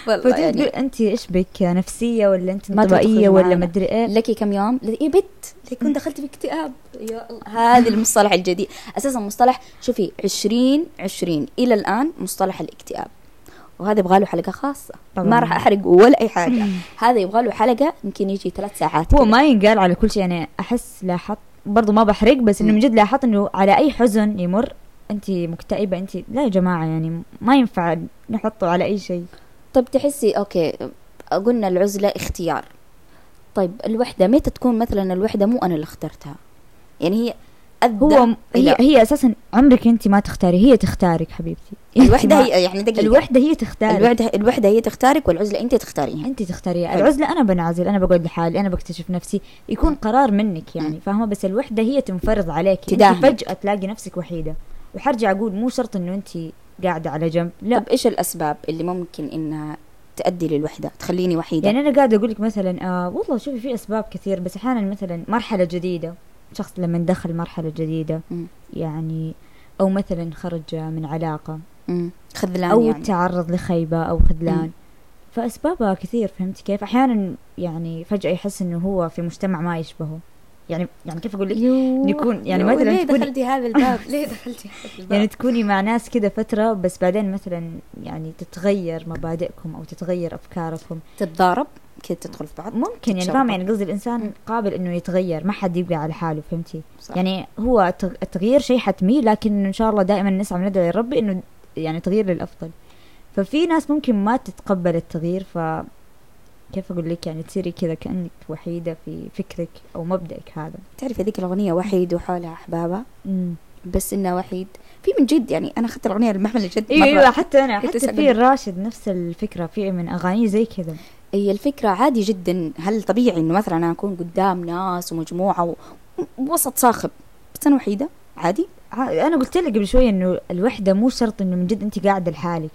والله يعني انت إيش بك؟ نفسية ولا أنت انطوائية ولا. مدري إيه؟ لك كم يوم؟ إيه بت. ليكون دخلت في اكتئاب يا الله. هذا المصطلح الجديد. أساسا مصطلح شوفي 20 20 إلى الآن مصطلح الاكتئاب. وهذا يبغى له حلقة خاصة. طبعاً. ما راح أحرق ولا أي حاجة. هذا يبغى له حلقة يمكن يجي ثلاث ساعات هو كده. ما ينقال على كل شيء. أنا أحس لاحظت برضو ما بحرق بس إنه. من جد لاحظت إنه على أي حزن يمر. انت مكتئبة انت لا يا جماعة يعني ما ينفع نحطه على أي شيء. طب تحسي أوكي قلنا العزلة اختيار. طيب الوحدة متى تكون مثلا الوحدة مو أنا اللي اخترتها؟ يعني هي أدى هو م- هي هي أساسا عمرك أنت ما تختاري هي تختارك حبيبتي. الوحدة ما- هي يعني دقيقة. الوحدة هي تختارك. الوحده الوحدة هي تختارك والعزلة أنت تختاريها. أنت تختاريها. العزلة أنا بنعزل أنا بقعد لحالي أنا بكتشف نفسي. يكون. قرار منك يعني. فاهمة؟ بس الوحدة هي تنفرض عليك. أنت تداهمك. فجأة تلاقي نفسك وحيدة. وحرجع أقول مو شرط إنه أنت قاعدة على جنب. لا. طب إيش الأسباب اللي ممكن إنها تؤدي للوحدة؟ تخليني وحيدة. يعني أنا قاعدة أقول لك مثلا آه والله شوفي في أسباب كثير بس أحيانا مثلا مرحلة جديدة. شخص لما دخل مرحلة جديدة مم. يعني أو مثلا خرج من علاقة. مم. خذلان أو يعني. تعرض لخيبة أو خذلان. مم. فأسبابها كثير فهمتي كيف؟ أحيانا يعني فجأة يحس إنه هو في مجتمع ما يشبهه. يعني يعني كيف أقول لك؟ يكون- يعني مثلاً ليه تكوني- دخلتي هذا الباب؟ ليه دخلتي هذا الباب؟ يعني تكوني مع ناس كذا فترة بس بعدين مثلا يعني تتغير مبادئكم أو تتغير أفكاركم. تتضارب؟ كذا تدخل في بعض. ممكن يعني. فاهمة؟ يعني قصدي. الإنسان قابل إنه يتغير ما حد يبقى على حاله فهمتي؟ صح. يعني هو التغ- التغيير شيء حتمي لكن إن شاء الله دائما نسعى وندعي للرب إنه يعني تغيير للأفضل. ففي ناس ممكن ما تتقبل التغيير ف كيف أقول لك؟ يعني تصيري كذا كأنك وحيدة في فكرك أو مبدئك هذا. تعرف هذيك الأغنية وحيد وحولها أحبابها؟ امم بس انه وحيد. في من جد يعني أنا أخذت الأغنية المحمل الجد أيوه مرة. أيوه حتى أنا كنت حتى في الراشد نفس الفكرة في من اغانيه زي كذا. هي الفكرة عادي جدا. هل طبيعي إنه مثلا أنا أكون قدام ناس ومجموعة و- ووسط صاخب؟ بس أنا وحيدة عادي. أنا قلت لك قبل شوية إنه الوحدة مو شرط إنه من جد أنت قاعدة لحالك.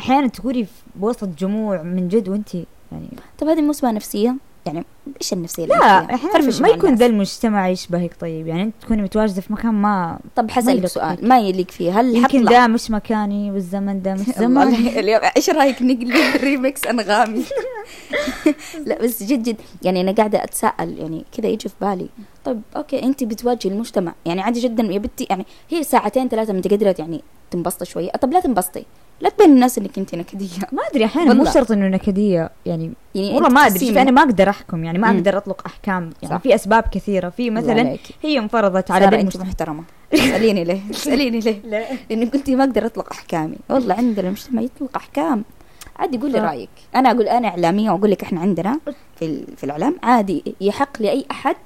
أحيانا تكوني في وسط جموع من جد وأنت يعني. طب هذه مو اسمها نفسية؟ يعني إيش النفسية لا فرفش ما يكون. ذا المجتمع يشبهك طيب. يعني أنت تكوني متواجدة في مكان ما طب حسألك سؤال. ما يليق فيه. هل يمكن ده مش مكاني والزمن ده مش زماني. اليوم إيش رأيك نقلب ريمكس أنغامي؟ لا بس جد جد. يعني أنا قاعدة أتساءل يعني كذا يجي في بالي. طيب أوكي انت بتواجهي المجتمع. يعني عادي جدا يا بنتي يعني هي ساعتين ثلاثة من قدرت يعني تنبسطي شوية. طب لا تنبسطي. لا تبين الناس إنك انت نكدية. ما أدري أحيانا مو. شرط إنه نكدية. يعني يعني والله ما أدري أنا ما أقدر أحكم يعني ما. أقدر أطلق أحكام. يعني صح. في أسباب كثيرة. في مثلا. هي انفرضت على أنت المجتمع محترمة. اسأليني ليه اسأليني ليه. لا. لانك قلتي ما أقدر أطلق أحكامي. والله عندنا المجتمع يطلق أحكام. عادي قولي صح. رأيك. أنا أقول أنا إعلامية وأقول لك إحنا عندنا في في الإعلام عادي يحق لأي أحد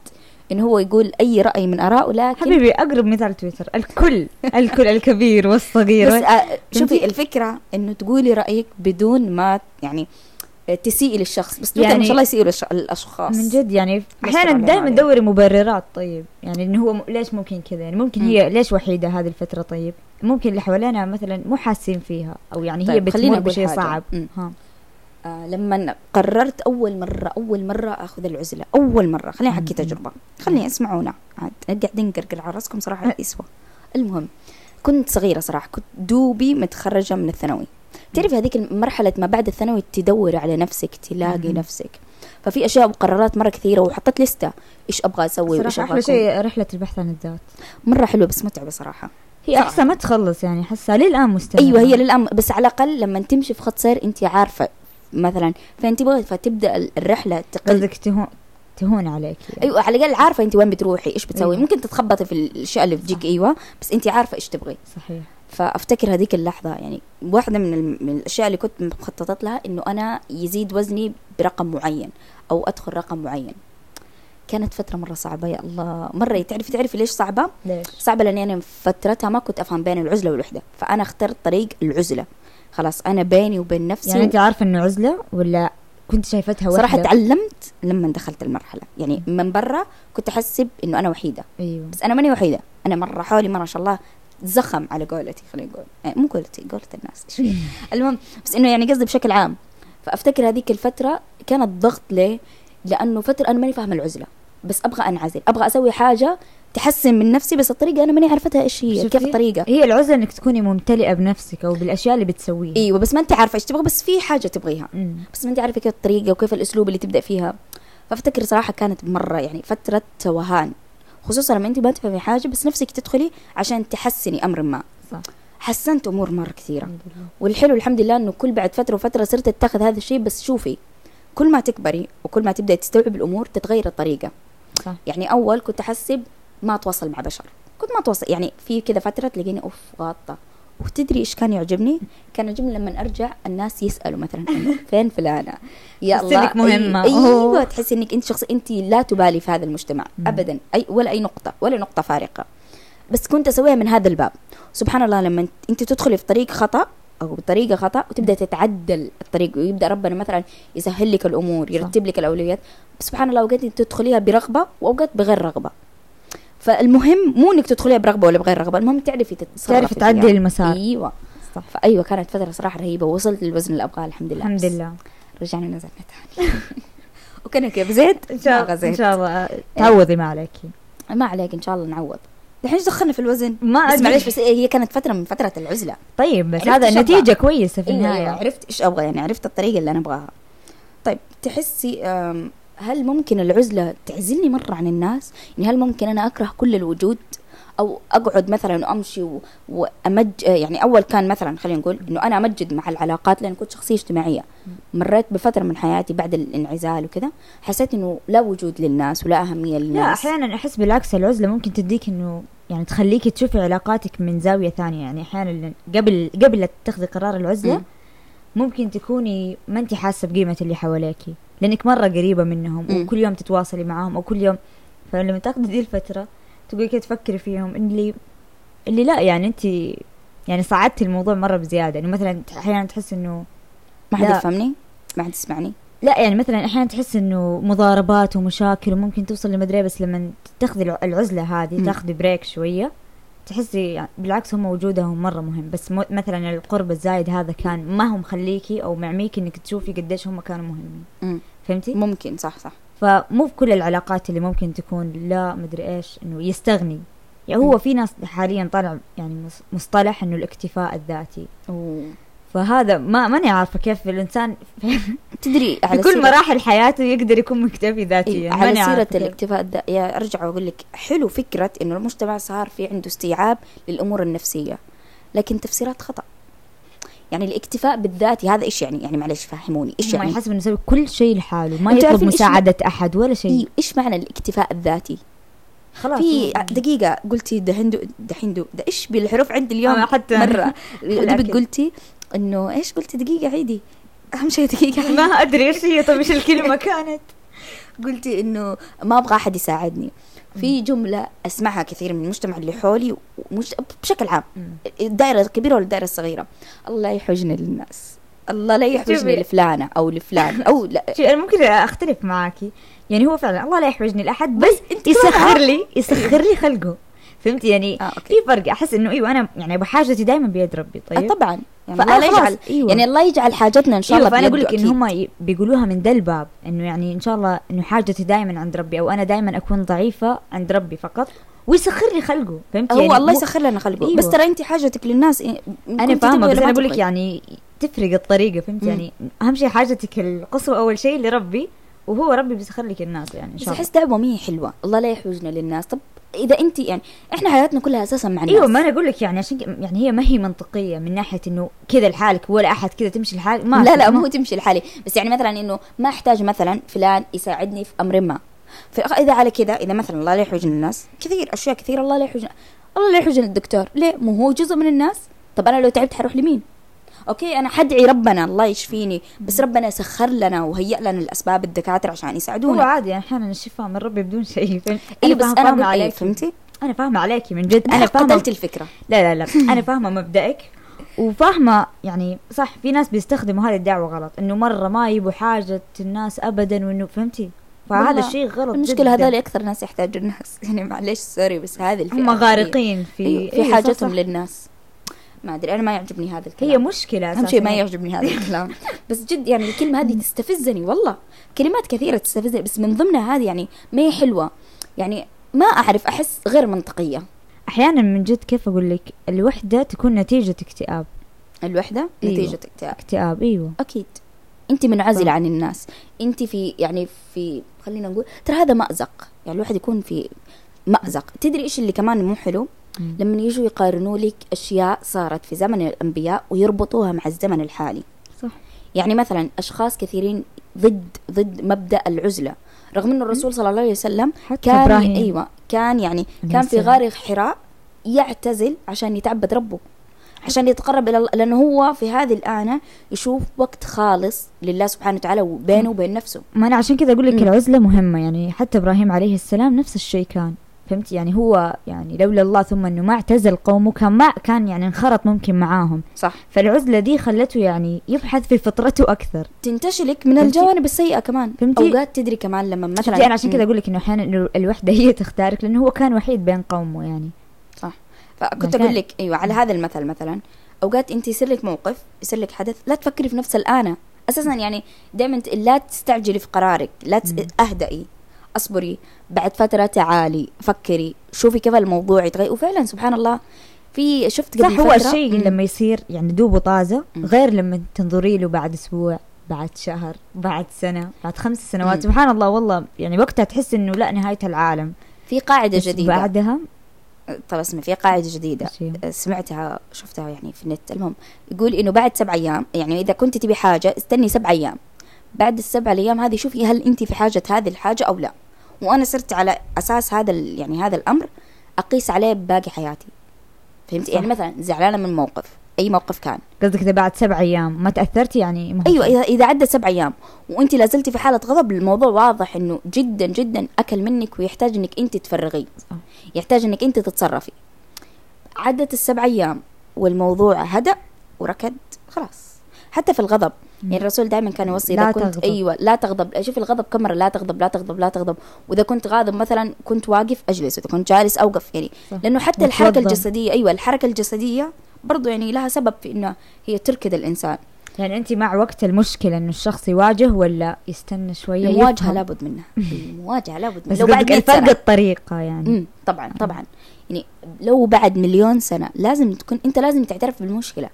انه هو يقول أي رأي من ارائه لكن حبيبي أقرب مثال تويتر الكل الكل الكبير والصغير بس آه شوفي؟ الفكرة إنه تقولي رأيك بدون ما يعني آه، تسيئي للشخص بس يعني ما شاء الله يسيئوا للأشخاص من جد يعني أحيانا دائما عليه. دوري مبررات طيب يعني إنه هو م- ليش ممكن كذا يعني ممكن مم. هي ليش وحيدة هذه الفترة طيب ممكن اللي حوالينا مثلا مو حاسين فيها أو يعني هي طيب، خليني بتمر بشيء. صعب مم. ها آه لما قررت أول مرة أول مرة أخذ العزلة أول مرة. خليني أحكي مم. تجربة. خليني أسمعونا. عاد قاعدين نقرقر على راسكم صراحة لا يسوى المهم كنت صغيرة صراحة. كنت دوبي متخرجة من الثانوي. تعرفي هذيك مرحله ما بعد الثانوي تدوري على نفسك تلاقي مم. نفسك. ففي أشياء وقرارات مرة كثيرة وحطيت لستة. إيش أبغى أسوي وإيش صراحة أبغى أحلى. شيء رحلة البحث عن الذات. مرة حلوة بس متعبة صراحة. هي أحسن ما تخلص يعني حاسة للآن مستمرة. أيوه هي للآن. بس على الأقل لما تمشي في خط سير أنت عارفة مثلا تبغي فتبدأ الرحلة تقل قصدك تهون تهون عليك يعني. أيوه على الأقل عارفة انت وين بتروحي إيش بتسوي. أيوة. ممكن تتخبطي في الاشياء اللي بتجيك أيوه بس انت عارفة إيش تبغي. صحيح. فأفتكر هذيك اللحظة يعني واحدة من, من الأشياء اللي كنت مخططت لها إنه أنا يزيد وزني برقم معين أو أدخل رقم معين. كانت فترة مرة صعبة يا الله. مرة تعرفي تعرفي ليش صعبة؟ ليش؟ صعبة لاني أنا في فترتها ما كنت أفهم بين العزلة والوحدة. فأنا اخترت طريق العزلة. خلاص أنا بيني وبين نفسي يعني انت عارفة إنه عزلة ولا كنت شايفتها وحدة؟ صراحة تعلمت لما دخلت المرحلة. يعني من برا كنت احسب انه أنا وحيدة. أيوه. بس أنا ماني وحيدة. أنا مرة حولي ما شاء الله زخم على قولتي خلينا نقول يعني مو قولتي قولة الناس؟ المهم بس إنه يعني قصدي بشكل عام. فأفتكر هذيك الفترة كانت ضغط ليه؟ لأنه فترة أنا ماني فاهمة العزلة. بس أبغى أنعزل أبغى أسوي حاجة تحسن من نفسي بس الطريقة أنا ماني عارفتها إيش هي؟ كيف الطريقة. هي العزلة إنك تكوني ممتلئة بنفسك أو بالأشياء اللي بتسويها. إيوه بس ما أنت عارفة إيش تبغى بس في حاجة تبغيها. أمم. بس ما أنت عارفة كيف الطريقة وكيف الأسلوب اللي تبدأ فيها. فأفتكر صراحة كانت مرة يعني فترة توهان خصوصا لما أنت ما تفهمي حاجة بس نفسك تدخلي عشان تحسني أمر ما. صح. حسنت أمور مرة كثيرة. والحلو الحمد لله إنه كل بعد فترة وفترة صرت أتخذ هذا الشيء بس شوفي كل ما تكبري وكل ما تبداي تستوعب الأمور تتغير الطريقة. صح. يعني أول كنت احسب ما أتواصل مع بشر كنت ما أتواصل يعني في كذا فترة تلاقيني أوف غاطة وتدري إيش كان يعجبني؟ كان يعجبني لما أرجع الناس يسألوا مثلا فين فلانة؟ يا الله. أي- أيوه. تحسي إنك أنت شخص أنت لا تبالي في هذا المجتمع. ابدا اي ولا أي نقطة ولا نقطة فارقة بس كنت أسويها من هذا الباب سبحان الله لما أنت تدخلي في طريق خطأ أو بطريقة خطأ وتبدأ تتعدل الطريق ويبدأ ربنا مثلا يسهل لك الأمور يرتب لك الأولويات سبحان الله اوقات تدخليها برغبة وأوقات بغير رغبة فالمهم مو إنك تدخليها برغبة ولا بغير رغبة المهم تعرفي تتصرفي تعرفي تعدلي فيها. المسار. أيوه. صح. فأيوة كانت فترة صراحة رهيبة ووصلت للوزن اللي ابغاه الحمد لله. الحمد لله. رجعنا نزلنا تاني وكان كيف زيت إن شاء الله إن شاء الله. تعوضي ما عليكي ما عليك إن شاء الله نعوض. الحين إيش دخلنا في الوزن؟ ما بس أدري. معليش بس هي كانت فترة من فترة العزلة. طيب بس هذا أبغى. كويسة في أيوة النهاية. أيوة عرفت إيش أبغى يعني عرفت الطريقة اللي أنا أبغاها. طيب تحسي هل ممكن العزلة تعزلني مرة عن الناس؟ يعني هل ممكن أنا أكره كل الوجود؟ أو أقعد مثلا وأمشي و- وامج يعني أول كان مثلا خلينا نقول إنه أنا أمجد مع العلاقات لأن كنت شخصية اجتماعية. مريت بفترة من حياتي بعد الانعزال وكذا حسيت إنه لا وجود للناس ولا لا للناس. أحيانا أحس بالعكس العزلة ممكن تديك إنه يعني تخليكي تشوفي علاقاتك من زاوية ثانية. يعني أحيانا قبل قبل لا تتخذي قرار العزلة مم. ممكن تكوني ما انت حاسة بقيمة اللي حواليكي لأنك مرة قريبة منهم مم. وكل يوم تتواصلي معاهم أو كل يوم فلما تاخذي دي الفترة تقولي كده تفكري فيهم اللي اللي لا يعني انت يعني صعدتي الموضوع مرة بزيادة يعني مثلا أحيانا تحس إنه ما حد. يفهمني ما حد يسمعني لا يعني مثلا أحيانا تحس إنه مضاربات ومشاكل وممكن توصل لمدري بس لما تاخذي الع- العزلة هذه. تاخذي بريك شوية تحسي يعني بالعكس هم وجودهم مرة مهم بس مثلا القرب الزايد هذا كان ما هو مخليكي أو معميكي إنك تشوفي قديش هم كانوا مهمين. فهمتي ممكن صح صح فمو في كل العلاقات اللي ممكن تكون لا مدري إيش إنه يستغني يعني هو. في ناس حاليا طالع يعني مص- مصطلح إنه الاكتفاء الذاتي أوه. فهذا ما ماني عارفة كيف الإنسان تدري في على كل سيرة- مراحل حياته يقدر يكون مكتفي ذاتيا إيه، على كيف. الاكتفاء الد... يا أرجع وأقول لك حلو فكرة إنه المجتمع صار في عنده استيعاب للأمور النفسية لكن تفسيرات خطأ يعني الاكتفاء بالذات هذا إيش يعني؟ يعني معلش فهموني. إيش يعني؟ يحسب إنه يسوي كل شيء لحاله ما يطلب مساعدة أحد ولا شيء. إيش معنى الاكتفاء الذاتي؟ خلاص في دقيقة قلتي دهندو دحندو ده إيش بالحروف عندي اليوم؟ أنا حتى مرة. دبك قلتي إنه إيش؟ قلتي دقيقة عيدي. أهم شيء دقيقة عيدي. ما أدري إيش هي طيب إيش الكلمة كانت؟ قلتي إنه ما أبغى أحد يساعدني. في جملة أسمعها كثير من المجتمع اللي حولي ومش بشكل عام. الدائرة الكبيرة ولا الدائرة الصغيرة؟ الله يحوجني للناس الله لا يحوجني. لفلانة أو لفلان أو لا. أنا ممكن أختلف معاكي. يعني هو فعلا الله لا يحوجني لأحد بس أنت يسخر. لي يسخر لي خلقه. فهمتي يعني آه، okay. في فرق أحس إنه إيوه أنا يعني أبو حاجتي دايما بيد ربي آه طيب طبعا يعني الله يجعل أيوة. يعني الله يجعل حاجتنا إن شاء إيوه الله فأنا أقول لك ان. هم بيقولوها من ذا الباب إنه يعني إن شاء الله إنه حاجتي دائما عند ربي أو أنا دائما أكون ضعيفة عند ربي فقط ويسخر لي خلقه فهمتي هو يعني الله يسخر لنا خلقه أيوة. بس ترى انت حاجتك للناس إيه، أنا فاهمة بس أنا أقول لك تبغي. يعني تفرق الطريقة فهمت مم. يعني أهم شيء حاجتك القصوى أول شيء لربي وهو ربي بيسخر لك الناس يعني إن بس شاء الله أحس دعوة مي حلوة الله لا يحوجنا للناس طب إذا أنت يعني إحنا حياتنا كلها أساسا مع الناس. أيوه ما أنا أقول لك يعني عشان يعني هي ما هي منطقية من ناحية إنه كذا لحالك ولا أحد كذا تمشي لحالك ما لا لا ما- مو تمشي لحالي. بس يعني مثلا إنه ما أحتاج مثلا فلان يساعدني في أمر ما. فاذا على كذا إذا مثلا الله لا يحوجنا الناس كثير أشياء كثير الله لا يحوجنا الله لا يحوجنا الدكتور. ليه؟ مو هو جزء من الناس؟ طب أنا لو تعبت حروح لمين؟ okay أنا حدعي ربنا الله يشفيني بس ربنا سخر لنا وهيأ لنا الأسباب الدكاترة عشان هو يساعدونا عادي يعني أحيانا الشفاء من ربي بدون شيء؟ أيوه بس أنا إيه عليك فهمتي؟ أنا فاهمة عليكي من جد. أنا فاهمة قتلت الفكرة. لا لا لا. أنا فاهمة مبدأك. وفاهمة يعني صح في ناس بيستخدموا هذه الدعوة غلط إنه مرة ما يبوا حاجة الناس ابدا وإنه فهمتي؟ فهذا الشيء غلط المشكلة جداً. هذول أكثر ناس يحتاجوا الناس. يعني معلش sorry بس هذه الفئه هم غارقين في في, في إيه، صح، حاجتهم صح. للناس. ما أدري أنا ما يعجبني هذا الكلام. هي مشكلة أهم شيء ما. يعجبني هذا الكلام. بس جد يعني الكلمة هذه تستفزني والله. كلمات كثيرة تستفزني بس من ضمنها هذه يعني ما هي حلوة. يعني ما أعرف أحس غير منطقية. أحيانا من جد كيف أقول لك؟ الوحدة تكون نتيجة اكتئاب. الوحدة أيوة. نتيجة اكتئاب. اكتئاب أيوه. أكيد. أنت منعزله. عن الناس. أنت في يعني في خلينا نقول ترى هذا مأزق. يعني الواحد يكون في مأزق. تدري إيش اللي كمان مو حلو؟ مم. لما يجوا يقارنوا لك أشياء صارت في زمن الأنبياء ويربطوها مع الزمن الحالي صح يعني مثلا أشخاص كثيرين ضد ضد مبدأ العزلة رغم انه الرسول صلى الله عليه وسلم حتى كان إبراهيم. أيوه كان يعني كان في. غار حراء يعتزل عشان يتعبد ربه عشان يتقرب إلى الله لأنه هو في هذه الآنة يشوف وقت خالص لله سبحانه وتعالى وبينه وبين نفسه ما أنا عشان كذا أقول لك. العزلة مهمة يعني حتى إبراهيم عليه السلام نفس الشيء كان فهمت؟ يعني هو يعني لولا الله ثم أنه ما اعتزل قومه كان ما كان يعني انخرط ممكن معاهم. صح. فالعزلة دي خلته يعني يبحث في فطرته أكثر. تنتشلك من؟ الجوانب السيئة كمان. فهمتي؟ أوقات تدري كمان لما مثلا أنا عشان كذا. أقول لك إنه أحيانا الوحدة هي تختارك لأنه هو كان وحيد بين قومه يعني. صح. فكنت مكان. أقول لك أيوه على هذا المثل مثلا أوقات أنت يصير لك موقف يصير لك حدث لا تفكري في نفس الآنة أساسا يعني دائما لا تستعجلي في قرارك لا تس... أهدئي. أصبري. بعد فترة تعالي فكري. شوفي كيف الموضوع يتغير. وفعلا سبحان الله في شفت صح قبل هو فترة- الشيء. لما يصير يعني دوبه طازه. غير لما تنظري له بعد أسبوع بعد شهر بعد سنة بعد خمس سنوات. مم. سبحان الله والله يعني وقتها تحس إنه لا نهاية العالم. في قاعدة بس جديدة. بعدها؟ طب اسمع في قاعدة جديدة. إيش هي؟ سمعتها شفتها يعني في النت. المهم يقول إنه بعد سبع أيام يعني إذا كنت تبي حاجة استني سبع أيام. بعد السبع الأيام هذه شوفي هل أنت في حاجة هذه الحاجة أو لا. وأنا صرت على أساس هذا يعني هذا الأمر أقيس عليه باقي حياتي فهمت. يعني مثلا زعلانة من موقف أي موقف كان قصدك إذا بعد سبع أيام ما تأثرتي يعني ما هو أيوه. اذا عدى سبع أيام وأنت لازلتي في حالة غضب الموضوع واضح إنه جدا جدا أكل منك ويحتاج إنك أنت تفرغيه صح. يحتاج إنك أنت تتصرفي عدت السبع أيام والموضوع هدأ وركد خلاص حتى في الغضب يعني الرسول دائما كان يوصي إذا كنت تغضب. أيوه لا تغضب. شوف الغضب كم مره لا تغضب لا تغضب لا تغضب. وإذا كنت غاضب مثلا كنت واقف أجلس. واذا كنت جالس أوقف. يعني صح. لأنه حتى الحركة وتوضأ. الجسدية أيوه الحركة الجسدية برضو يعني لها سبب في إنه هي تركد الإنسان. يعني أنت مع وقت المشكلة إنه الشخص يواجه ولا يستنى شوية المواجهة؟ لابد منها. المواجهة لابد منها. بس لو بعد 100 الفرق الطريقة يعني. امم طبعا طبعا. يعني لو بعد مليون سنة لازم تكون أنت لازم تعترف بالمشكلة.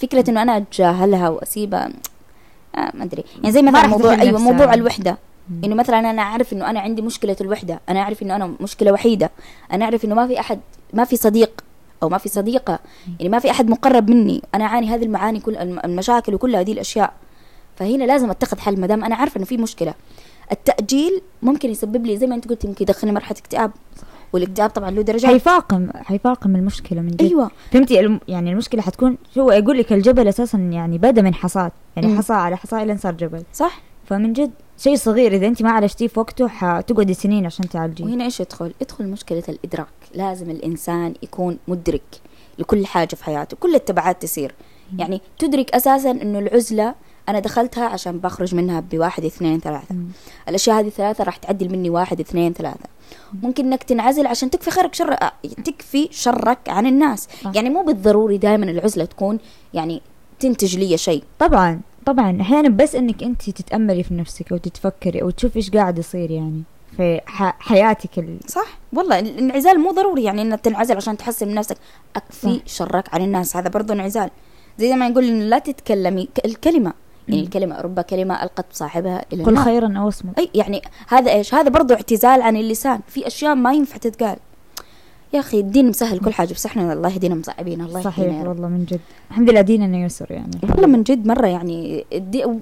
فكرة إنه أنا أتجاهلها وأسيبها آه ما أدري. يعني زي ما مثلا موضوع أيوه نفسها. موضوع الوحده. إنه مثلا أنا أعرف إنه أنا عندي مشكلة الوحدة. أنا أعرف إنه أنا مشكلة وحيدة. أنا أعرف إنه ما في احد ما في صديق أو ما في صديقة. يعني ما في أحد مقرب مني. أنا أعاني هذه المعاني كل الم- المشاكل وكل هذه الأشياء. فهنا لازم أتخذ حل. ما دام أنا عارفة إنه في مشكلة. التأجيل ممكن يسبب لي زي ما أنت قلت يمكن يدخلني مرحلة اكتئاب. والإكتئاب طبعا له درجات. حيفاقم حيفاقم المشكلة من جد. أيوه. فهمتي؟ الم... يعني المشكلة حتكون هو يقول لك الجبل أساسا يعني بدا من حصاد يعني. حصى على حصى لين صار جبل. صح. فمن جد شيء صغير إذا أنت ما عالجتيه في وقته حتقعدي سنين عشان تعالجيه. وهنا إيش يدخل؟ يدخل مشكلة الإدراك. لازم الإنسان يكون مدرك لكل حاجة في حياته كل التبعات تصير. يعني تدرك أساسا أنه العزلة أنا دخلتها عشان بخرج منها بواحد اثنين ثلاثة. مم. الأشياء هذه ثلاثة راح تعدل مني واحد اثنين ثلاثة. ممكن إنك تنعزل عشان تكفي خيرك شر آه، تكفي شرك عن الناس. يعني مو بالضروري دائما العزلة تكون يعني تنتج لي شيء. طبعا طبعا. أحيانا بس إنك أنت تتاملي في نفسك أو تتفكري أو تشوفي إيش قاعد يصير يعني في ح... حياتك ال... صح. والله الانعزال مو ضروري يعني إنك تنعزل عشان تحسن من نفسك. أكفي صح. شرك عن الناس. هذا برضو انعزال. زي ما نقول إنه لا تتكلمي الكلمة. يعني. الكلمة رب كلمة ألقت صاحبها إلى قل خيرا أو اصمت أي يعني هذا إيش؟ هذا برضو اعتزال عن اللسان. في أشياء ما ينفع تتقال. يا أخي الدين مسهل كل حاجة بس إحنا الله يهدينا مصعبين الله صحيح يهدينا رب. والله من جد. الحمد لله ديننا يسر يعني. والله من جد مرة يعني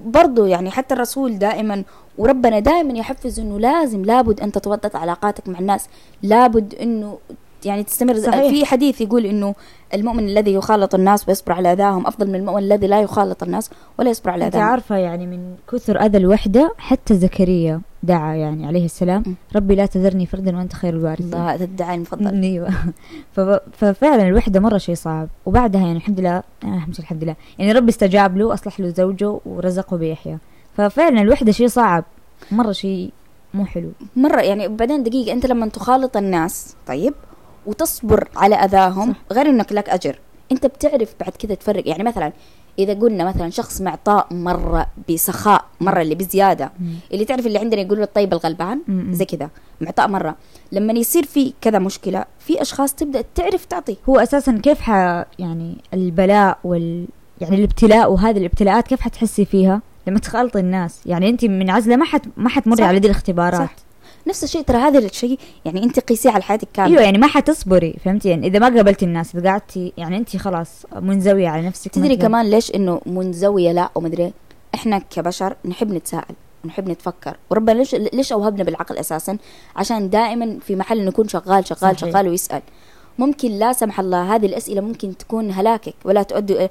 برضو يعني حتى الرسول دائما وربنا دائما يحفز إنه لازم لابد أن تتوطد علاقاتك مع الناس. لابد إنه يعني تستمر. صحيح. في حديث يقول إنه المؤمن الذي يخالط الناس ويصبر على أذاهم أفضل من المؤمن الذي لا يخالط الناس ولا يصبر على أنت أذاهم. عارفة يعني من كثر أذى الوحدة حتى زكريا دعا يعني عليه السلام م. ربي لا تذرني فردا وأنت خير الوارثين. الله هذا الدعاء المفضل. إيوه. ففعلا الوحدة مرة شيء صعب. وبعدها يعني الحمد لله الحمد لله الحمد لله. يعني ربي استجاب له أصلح له زوجه ورزقه بيحيى. ففعلا الوحدة شيء صعب. مرة شيء مو حلو. مرة يعني بعدين دقيقة أنت لما تخالط الناس طيب وتصبر على أذاهم صح. غير إنك لك أجر. أنت بتعرف بعد كذا تفرق. يعني مثلا إذا قلنا مثلا شخص معطاء مرة بسخاء مرة اللي بزيادة اللي تعرف اللي عندنا يقولوا الطيب الغلبان؟ م-م. زي كذا. معطاء مرة. لما يصير في كذا مشكلة في أشخاص تبدأ تعرف تعطي. هو أساسا كيف ح يعني البلاء وال يعني الابتلاء وهذه الابتلاءات كيف حتحسي فيها؟ لما تخالطي الناس. يعني أنت من عزلة ما حت ما حتمري. على دي الاختبارات. صح. نفس الشيء ترى هذا الشيء يعني أنت قيسيه على حياتك كاملة. أيوه يعني ما حتصبري فهمتي؟ يعني إذا ما قابلتي الناس إذا قعدتي يعني أنت خلاص منزوية على نفسك تدري. كمان ليش إنه منزوية؟ لا ومدري إحنا كبشر نحب نتساءل ونحب نتفكر. وربنا ليش ليش أوهبنا بالعقل أساسا؟ عشان دائما في محل نكون شغال شغال صحيح. شغال ويسأل. ممكن لا سمح الله هذه الأسئلة ممكن تكون هلاكك. ولا تؤدي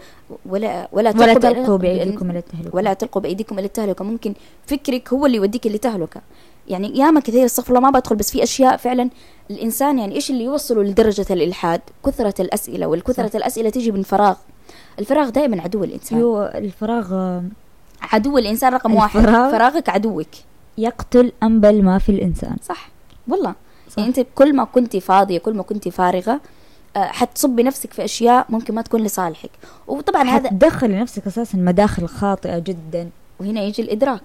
ولا ولا ولا تلقوا بأيديكم إلى التهلكة. ولا تلقوا بأيديكم إلى التهلكة. ممكن فكرك هو اللي يوديك لتهلكة. يعني ياما كثير استغفر الله ما بدخل بس في أشياء فعلا الإنسان يعني إيش اللي يوصله لدرجة الإلحاد؟ كثرة الأسئلة والكثرة صح. الأسئلة تيجي من فراغ. الفراغ دائما عدو الإنسان. هو الفراغ آه، عدو الإنسان رقم واحد. فراغك عدوك. يقتل أنبل ما في الإنسان. صح. والله. صح. يعني أنت كل ما كنت فاضية كل ما كنت فارغة آه، حتصبي نفسك في أشياء ممكن ما تكون لصالحك. وطبعا هذا حتدخلي نفسك أساسا مداخل خاطئة جدا. وهنا يجي الإدراك.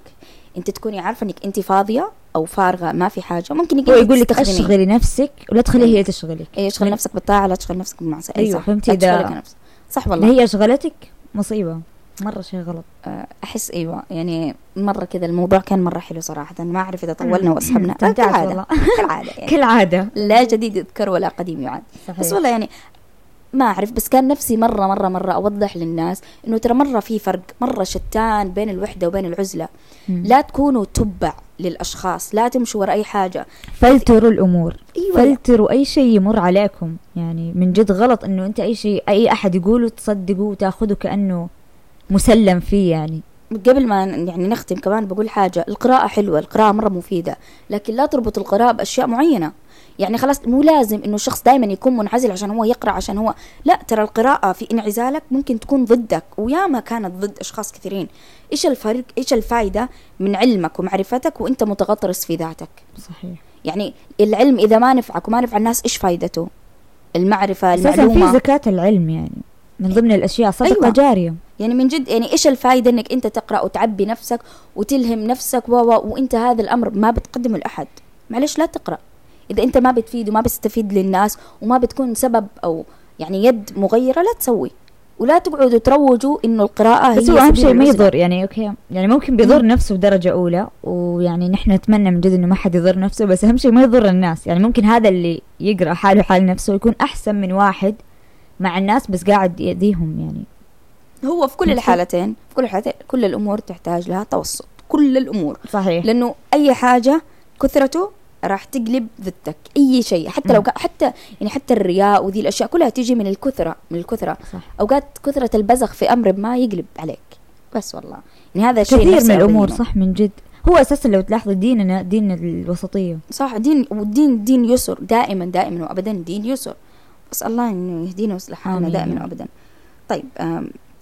أنت تكوني عارفة إنك أنت فاضية أو فارغة ما في حاجة. ممكن هو يقول لك. أشغلي نفسك ولا تخلي هي تشغلك. إيه اشغل نفسك بالطاعة لا تشغل نفسك بالمعصية. أيوة، صح. فهمتي نفسك. صح والله. هي أشغلتك مصيبة. مرة شيء غلط. آه، أحس أيوه يعني مرة كذا الموضوع كان مرة حلو صراحة. ما أعرف إذا طولنا واسحبنا كالعادة. كالعادة يعني. كالعادة. لا جديد يذكر ولا قديم يعاد. صحيح. بس والله يعني ما أعرف بس كان نفسي مرة مرة مرة أوضح للناس إنه ترى مرة في فرق مرة شتان بين الوحدة وبين العزلة. مم. لا تكونوا تبع للأشخاص لا تمشوا ورا أي حاجة. فلتروا الأمور. أيوه. فلتروا أي شيء يمر عليكم. يعني من جد غلط إنه أنت أي شيء أي أحد يقوله تصدقه وتاخذه كأنه مسلم فيه يعني. قبل ما يعني نختم كمان بقول حاجة القراءة حلوة القراءة مرة مفيدة لكن لا تربط القراءة بأشياء معينة. يعني خلاص مو لازم إنه الشخص دائما يكون منعزل عشان هو يقرأ عشان هو لا ترى القراءة في انعزالك ممكن تكون ضدك وياما كانت ضد أشخاص كثيرين. إيش الفرق؟ إيش الفائدة من علمك ومعرفتك وأنت متغطرس في ذاتك؟ صحيح. يعني العلم إذا ما نفعك وما نفع الناس إيش فائدته المعرفة أساسا في زكاة العلم يعني من ضمن الأشياء صدقة أيوة. جارية. يعني من جد يعني إيش الفائده إنك أنت تقرأ وتعبي نفسك وتلهم نفسك و- وأنت هذا الأمر ما بتقدمه لأحد؟ معلش لا تقرأ. إذا أنت ما بتفيد وما بتستفيد للناس وما بتكون سبب أو يعني يد مغيرة لا تسوي ولا تقعدوا تروجوا إنه القراءة بس هي هو أهم شيء ما. يضر يعني أوكي يعني ممكن بيضر. نفسه بدرجة أولى ويعني نحن نتمنى من جد إنه ما حد يضر نفسه بس أهم شيء ما يضر الناس يعني ممكن هذا اللي يقرأ حاله حال نفسه يكون أحسن من واحد مع الناس بس قاعد يأذيهم يعني هو في كل. الحالتين في كل الحالتين كل الأمور تحتاج لها توسط كل الأمور صحيح لأنه أي حاجة كثرته راح تقلب ضدك. أي شيء. حتى لو حتى يعني حتى الرياء وذي الأشياء كلها تيجي من الكثرة من الكثرة. صح. أوقات كثرة البزخ في أمر ما يقلب عليك. بس والله. يعني هذا شيء كثير من الأمور. صح من جد. هو أساسا لو تلاحظوا ديننا دين الوسطية. صح دين والدين دين يسر. دائما دائما وابدا دين يسر. بس الله إنه يهدينا ويصلح حالنا. دائما وابدا. طيب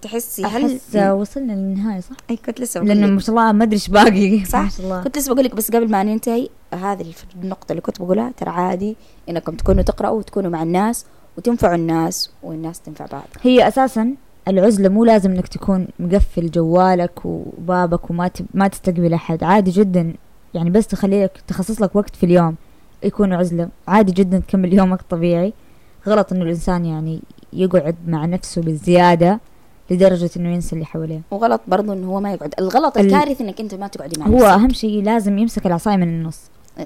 تحسي هل أحس وصلنا للنهاية صح؟ إي كنت لسه بقول لأنه لك. ما شاء الله ما ادري إيش باقي. صح. ما شاء الله. كنت لسه بقول لك بس قبل ما ننتهي هذه النقطة اللي كنت بقولها ترى عادي إنكم تكونوا تقرأوا وتكونوا مع الناس وتنفعوا الناس والناس تنفع بعض. هي أساسا العزلة مو لازم إنك تكون مقفل جوالك وبابك وما تب... ما تستقبل أحد. عادي جدا. يعني بس تخلي لك تخصص لك وقت في اليوم يكون عزلة. عادي جدا تكمل يومك طبيعي. غلط إنه الإنسان يعني يقعد مع نفسه بالزيادة. لدرجة إنه ينسى اللي حواليه. وغلط برضو إنه هو ما يقعد. الغلط ال- الكارثي إنك أنت ما تقعدي مع هو نفسك. أهم شيء لازم يمسك العصاية من النص.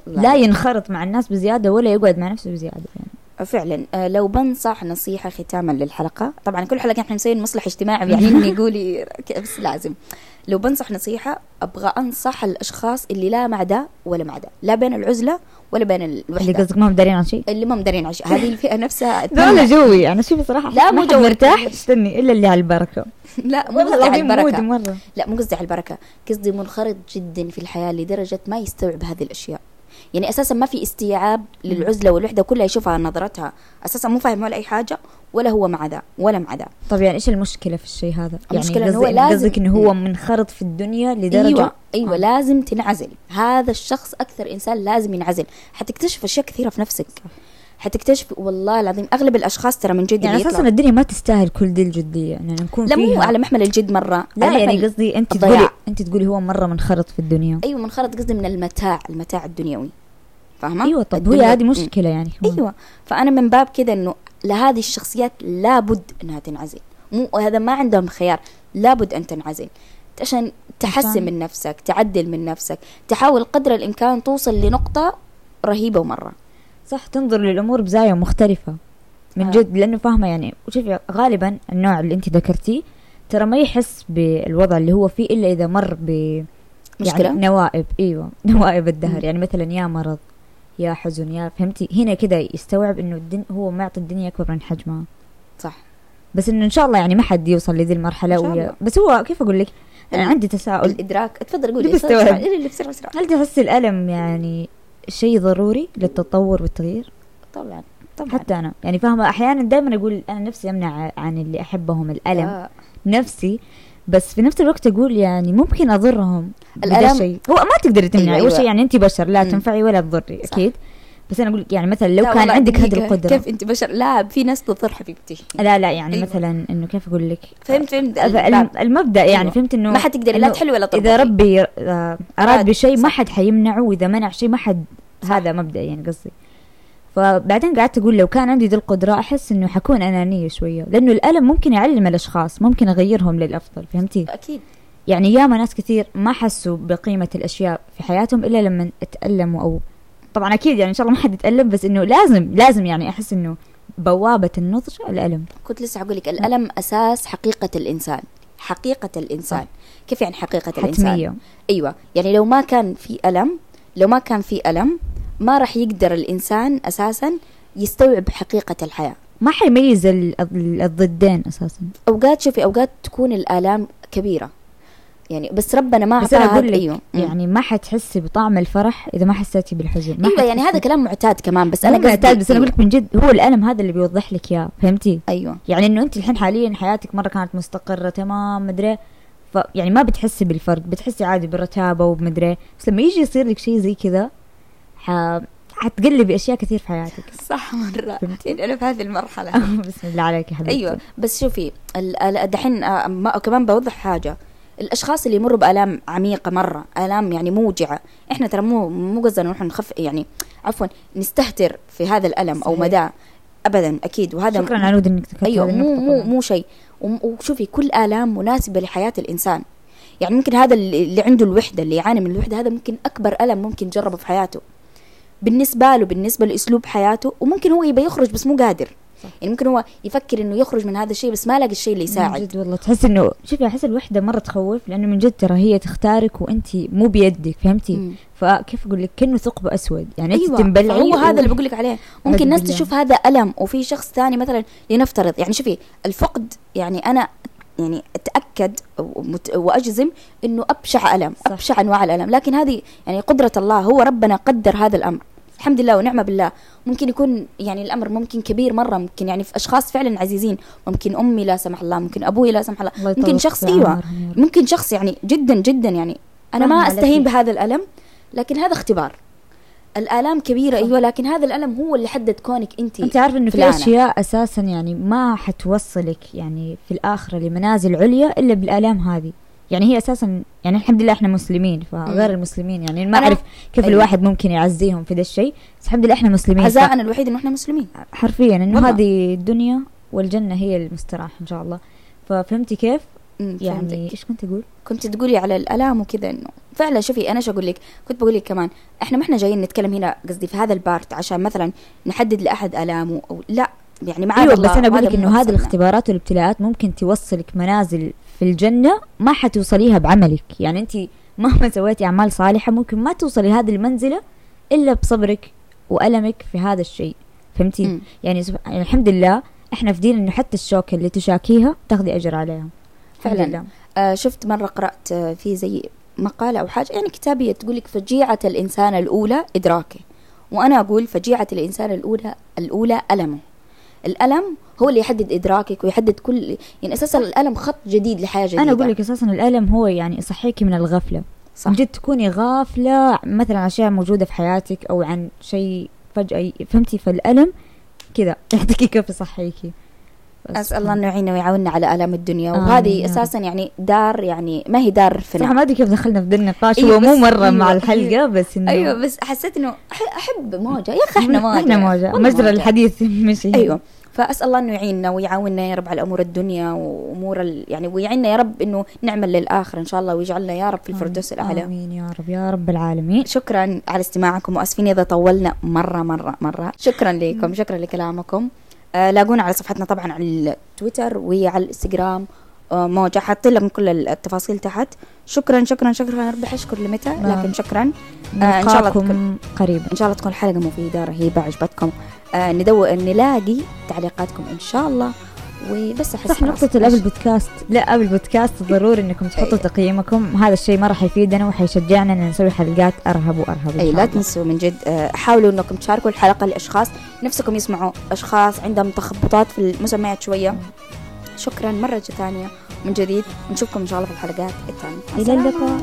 لا ينخرط مع الناس بزيادة ولا يقعد مع نفسه بزيادة يعني. فعلا. آه، لو بنصح نصيحة ختاما للحلقة. طبعا كل حلقة إحنا مسويين مصلح اجتماعي يعني إني يقولي بس لازم. لو بنصح نصيحة أبغى أنصح الأشخاص اللي لا مع ده ولا مع ده لا بين العزلة ولا بين اللي الوحدة. قصدك ما هم دارين عن شيء؟ اللي ما مدرين عش هذه الفئة نفسها ذولا جوي. أنا شوفي صراحة لا، مو جوي. مرتاح استني إلا اللي على البركة. لا مو قصدي على البركة. مرة. لا مو قصدي على البركة. قصدي منخرط جدا في الحياة لدرجة ما يستوعب هذه الأشياء. يعني أساسا ما في استيعاب للعزلة والوحدة كلها يشوفها نظرتها. أساسا مو فاهم ولا أي حاجة ولا هو مع ذا ولا مع ذا طب يعني إيش المشكلة في الشيء هذا؟ المشكلة يعني إنه هو لازم- قصدك إنه هو منخرط في الدنيا لدرجة أيوة أيوة آه. لازم تنعزل هذا الشخص أكثر إنسان لازم ينعزل حتكتشف أشياء كثيرة في نفسك حتكتشف والله العظيم أغلب الأشخاص ترى من جد يعني أساسا الدنيا ما تستاهل كل دي الجدية يعني نكون لا مو على محمل الجد مرة لا يعني قصدي أنت الضياع. تقولي أنت تقولي هو مرة منخرط في الدنيا أيوة منخرط قصدي من المتاع المتاع الدنيوي فاهمة؟ أيوه طب هي هذه مم. مشكلة يعني. أيوه فأنا من باب كذا إنه لهذه الشخصيات لابد أنها تنعزل. مو هذا ما عندهم خيار لابد أن تنعزل. عشان تحسن عشان- من نفسك تعدل من نفسك تحاول قدر الإمكان توصل لنقطة رهيبة ومره صح تنظر للأمور بزاوية مختلفة. من آه. جد لأنه فاهمة يعني وشوفي غالبا النوع اللي أنت ذكرتيه ترى ما يحس بالوضع اللي هو فيه إلا إذا مر ب مشكلة؟ يعني نوائب. إيوه نوائب الدهر. يعني مثلا يا مرض يا حزن يا فهمتي؟ هنا كده يستوعب إنه الدن هو معطي الدنيا أكبر من حجمها صح. بس إنه إن شاء الله يعني ما حد يوصل لذي المرحلة ويا. بس هو كيف أقول لك؟ أنا عندي تساؤل. الإدراك. تفضل قولي. بسرعة اللي بسرعة بسرعة هل تحس الألم يعني شيء ضروري للتطور والتغيير؟ طبعا طبعا. حتى أنا. يعني فاهمة أحيانا دائما أقول أنا نفسي أمنع عن اللي أحبهم الألم. آه. نفسي بس في نفس الوقت أقول يعني ممكن أضرهم بدا الألم- شيء هو ما تقدري تمنعي أيوة، اول أيوة. شيء يعني انت بشر لا. تنفعي ولا تضري صح. أكيد بس أنا أقول لك يعني مثلا لو لا كان عندك هذه القدرة كيف انت بشر لا في ناس تضر حبيبتي لا لا يعني أيوة. مثلا إنه كيف أقول لك فهمت فهمت. المبدأ يعني أيوة. فهمت إنه ما حتقدري لا إنه تحلي ولا إذا تضبطي. ربي آه، أراد بشيء ما. حد حيمنعه وإذا منع شيء ما حد. هذا مبدأ يعني قصدي فبعدين قعدت أقول لو كان عندي ذي القدرة أحس إنه حكون أنانية شوية لأنه الألم ممكن يعلم الأشخاص ممكن أغيرهم للأفضل فهمتي؟ أكيد. يعني ياما ناس كثير ما حسوا بقيمة الأشياء في حياتهم إلا لما تألموا أو طبعا أكيد يعني إن شاء الله ما حد يتألم بس إنه لازم لازم يعني أحس إنه بوابة النضج الألم. كنت لسه أقول لك الألم أساس حقيقة الإنسان حقيقة الإنسان. صح. كيف يعني حقيقة الإنسان؟ حتمية. أيوه يعني لو ما كان في ألم لو ما كان في ألم ما راح يقدر الإنسان أساسا يستوعب حقيقة الحياة. ما حيميز ال- ال- الضدين أساسا. أوقات شوفي أوقات تكون الآلام كبيرة. يعني بس ربنا ما أعطاها أقول لك مم. يعني ما حتحسي بطعم الفرح إذا ما حسيتي بالحزن. ما أيوه يعني هذا كلام معتاد كمان بس أنا معتاد بس أنا أيوة. أقول لك من جد هو الألم هذا اللي بيوضح لك اياه فهمتي؟ أيوه. يعني إنه أنت الحين حاليا حياتك مرة كانت مستقرة تمام مدري. ف يعني ما بتحسي بالفرق بتحسي عادي بالرتابة وبمدري. بس لما يجي يصير لك شيء زي كذا. حتقلبي أشياء كثير في حياتك. صح مرة؟ يعني أنا في هذه المرحلة. بسم الله عليك يا حبيبتي. أيوه بس شوفي دحين آه، ما- كمان بوضح حاجة. الأشخاص اللي يمروا بآلام عميقة مرة آلام يعني موجعة. إحنا ترى مو مو قصدنا نروح نخف يعني عفوا نستهتر في هذا الألم أو صحيح. مداة. ابدا أكيد. وهذا شكرا عنود إنك أيوه مو مو. مو شيء. وشوفي كل آلام مناسبة لحياة الإنسان. يعني ممكن هذا اللي عنده الوحدة اللي يعاني من الوحدة هذا ممكن أكبر ألم ممكن يجربه في حياته. بالنسبة له بالنسبة لأسلوب حياته وممكن هو يبغى يخرج بس مو قادر. صح. يعني ممكن هو يفكر إنه يخرج من هذا الشيء بس ما لاقي الشيء اللي من يساعد. جد والله. تحس إنه شوفي أحس الوحدة مرة تخوف لأنه من جد ترى هي تختارك وأنت مو بيدك فهمتي؟ مم. فكيف أقول لك؟ كأنه ثقب أسود. يعني أنت أيوه. تنبلعي هو هذا اللي بقول لك عليه. ممكن الناس بالله. تشوف هذا ألم وفي شخص ثاني مثلا لنفترض يعني شوفي الفقد يعني أنا يعني أتأكد وأجزم إنه أبشع ألم صح. أبشع أنواع الألم. لكن هذه يعني قدرة الله هو ربنا قدر هذا الأمر. الحمد لله ونعمة بالله. ممكن يكون يعني الأمر ممكن كبير مرة ممكن يعني في أشخاص فعلا عزيزين. ممكن أمي لا سمح الله ممكن أبوي لا سمح الله. الله ممكن شخص أيوه. ممكن شخص يعني جدا جدا يعني. أنا ما. أستهين بهذا الألم لكن هذا اختبار. الآلام كبيرة أيوه لكن هذا الألم هو اللي حدد كونك انت أنت عارفه إنه في. أشياء أساسا يعني ما حتوصلك يعني في الآخرة لمنازل عليا إلا بالآلام هذه. يعني هي أساسا يعني الحمد لله إحنا مسلمين فغير المسلمين يعني ما أعرف كيف أيوة. الواحد ممكن يعزيهم في ذا الشيء بس الحمد لله إحنا مسلمين. عزاءنا الوحيد إنه إحنا مسلمين. حرفيا إنه. هذه الدنيا والجنة هي المستراح إن شاء الله. ففهمتي كيف؟ يعني. إيش كنت أقول كنت تقولي على الألام وكذا إنه فعلا شوفي أنا إيش أقول لك كنت بقول لك كمان إحنا ما إحنا جايين نتكلم هنا قصدي في هذا ال part عشان مثلا نحدد لأحد ألامه أو لا يعني معاذ أيوه الله بس أنا أقول وهذا لك إنه هذه. الاختبارات والابتلاءات ممكن توصلك منازل في الجنة ما حتوصليها بعملك يعني انت مهما سويتي أعمال صالحة ممكن ما توصلي هذه المنزلة إلا بصبرك وألمك في هذا الشيء فهمتي. يعني, الحمد لله إحنا في دين إنه حتى الشوكة اللي تشاكيها تاخذي أجر عليها فعلاً. آه شفت مرة قرأت آه في زي مقالة أو حاجة يعني كتابية تقول لك فجيعة الإنسان الأولى إدراكه. وأنا أقول فجيعة الإنسان الأولى الأولى ألمه. الألم هو اللي يحدد إدراكك ويحدد كل يعني أساسا الألم خط جديد لحياة جديدة. أنا أقول لك أساسا الألم هو يعني يصحيكي من الغفلة. صح. جد تكوني غافلة مثلا عن أشياء موجودة في حياتك أو عن شيء فجأة فهمتي؟ فالألم كذا يعطيكي كيف يصحيكي. أسأل الله إنه يعيننا ويعاوننا على آلام الدنيا. آمين وهذه رب. أساسا يعني دار يعني ما هي دار فناء ما أدري كيف دخلنا في ذا النقاش أيوة هو مو مرة مع أيوة، الحلقة. بس إنه أيوة بس حسيت إنه أح- أحب موجة. يا أخي إحنا موجة. إحنا موجة. مجرى. الحديث مشي. أيوه. فأسأل الله إنه يعيننا ويعاوننا يا رب على أمور الدنيا وأمور ال... يعني ويعيننا يا رب إنه نعمل للاخر إن شاء الله ويجعلنا يا رب في الفردوس الأعلى. آمين يا رب. يا رب العالمين. شكرا على استماعكم وأسفين إذا طولنا مرة مرة مرة. شكرا لكم. شكرا لكلامكم. آه لاقونا على صفحتنا طبعا على التويتر وعلى الإنستغرام. آه موجة. حاطين لكم كل التفاصيل تحت. شكرا شكرا شكرا. ربح أشكر لمتى نعم. لكن شكرا. آه إن شاء الله تكون قريبا. إن شاء الله تكون الحلقة مفيدة رهيبة عجبتكم. آه ندور نلاقي تعليقاتكم إن شاء الله وبس أحس صح. نقطة الأبل بودكاست. لا أبل بودكاست ضروري إنكم تحطوا أي. تقييمكم. هذا الشيء مرة حيفيدنا وحيشجعنا إن نسوي حلقات أرهب وأرهب إن اي لا. تنسوا من جد آه، حاولوا إنكم تشاركوا الحلقة لأشخاص نفسكم يسمعوا. أشخاص عندهم تخبطات في المسميات شوية. شكرا مرة ثانية من جديد. نشوفكم إن شاء الله في الحلقات الثانية. إلى اللقاء.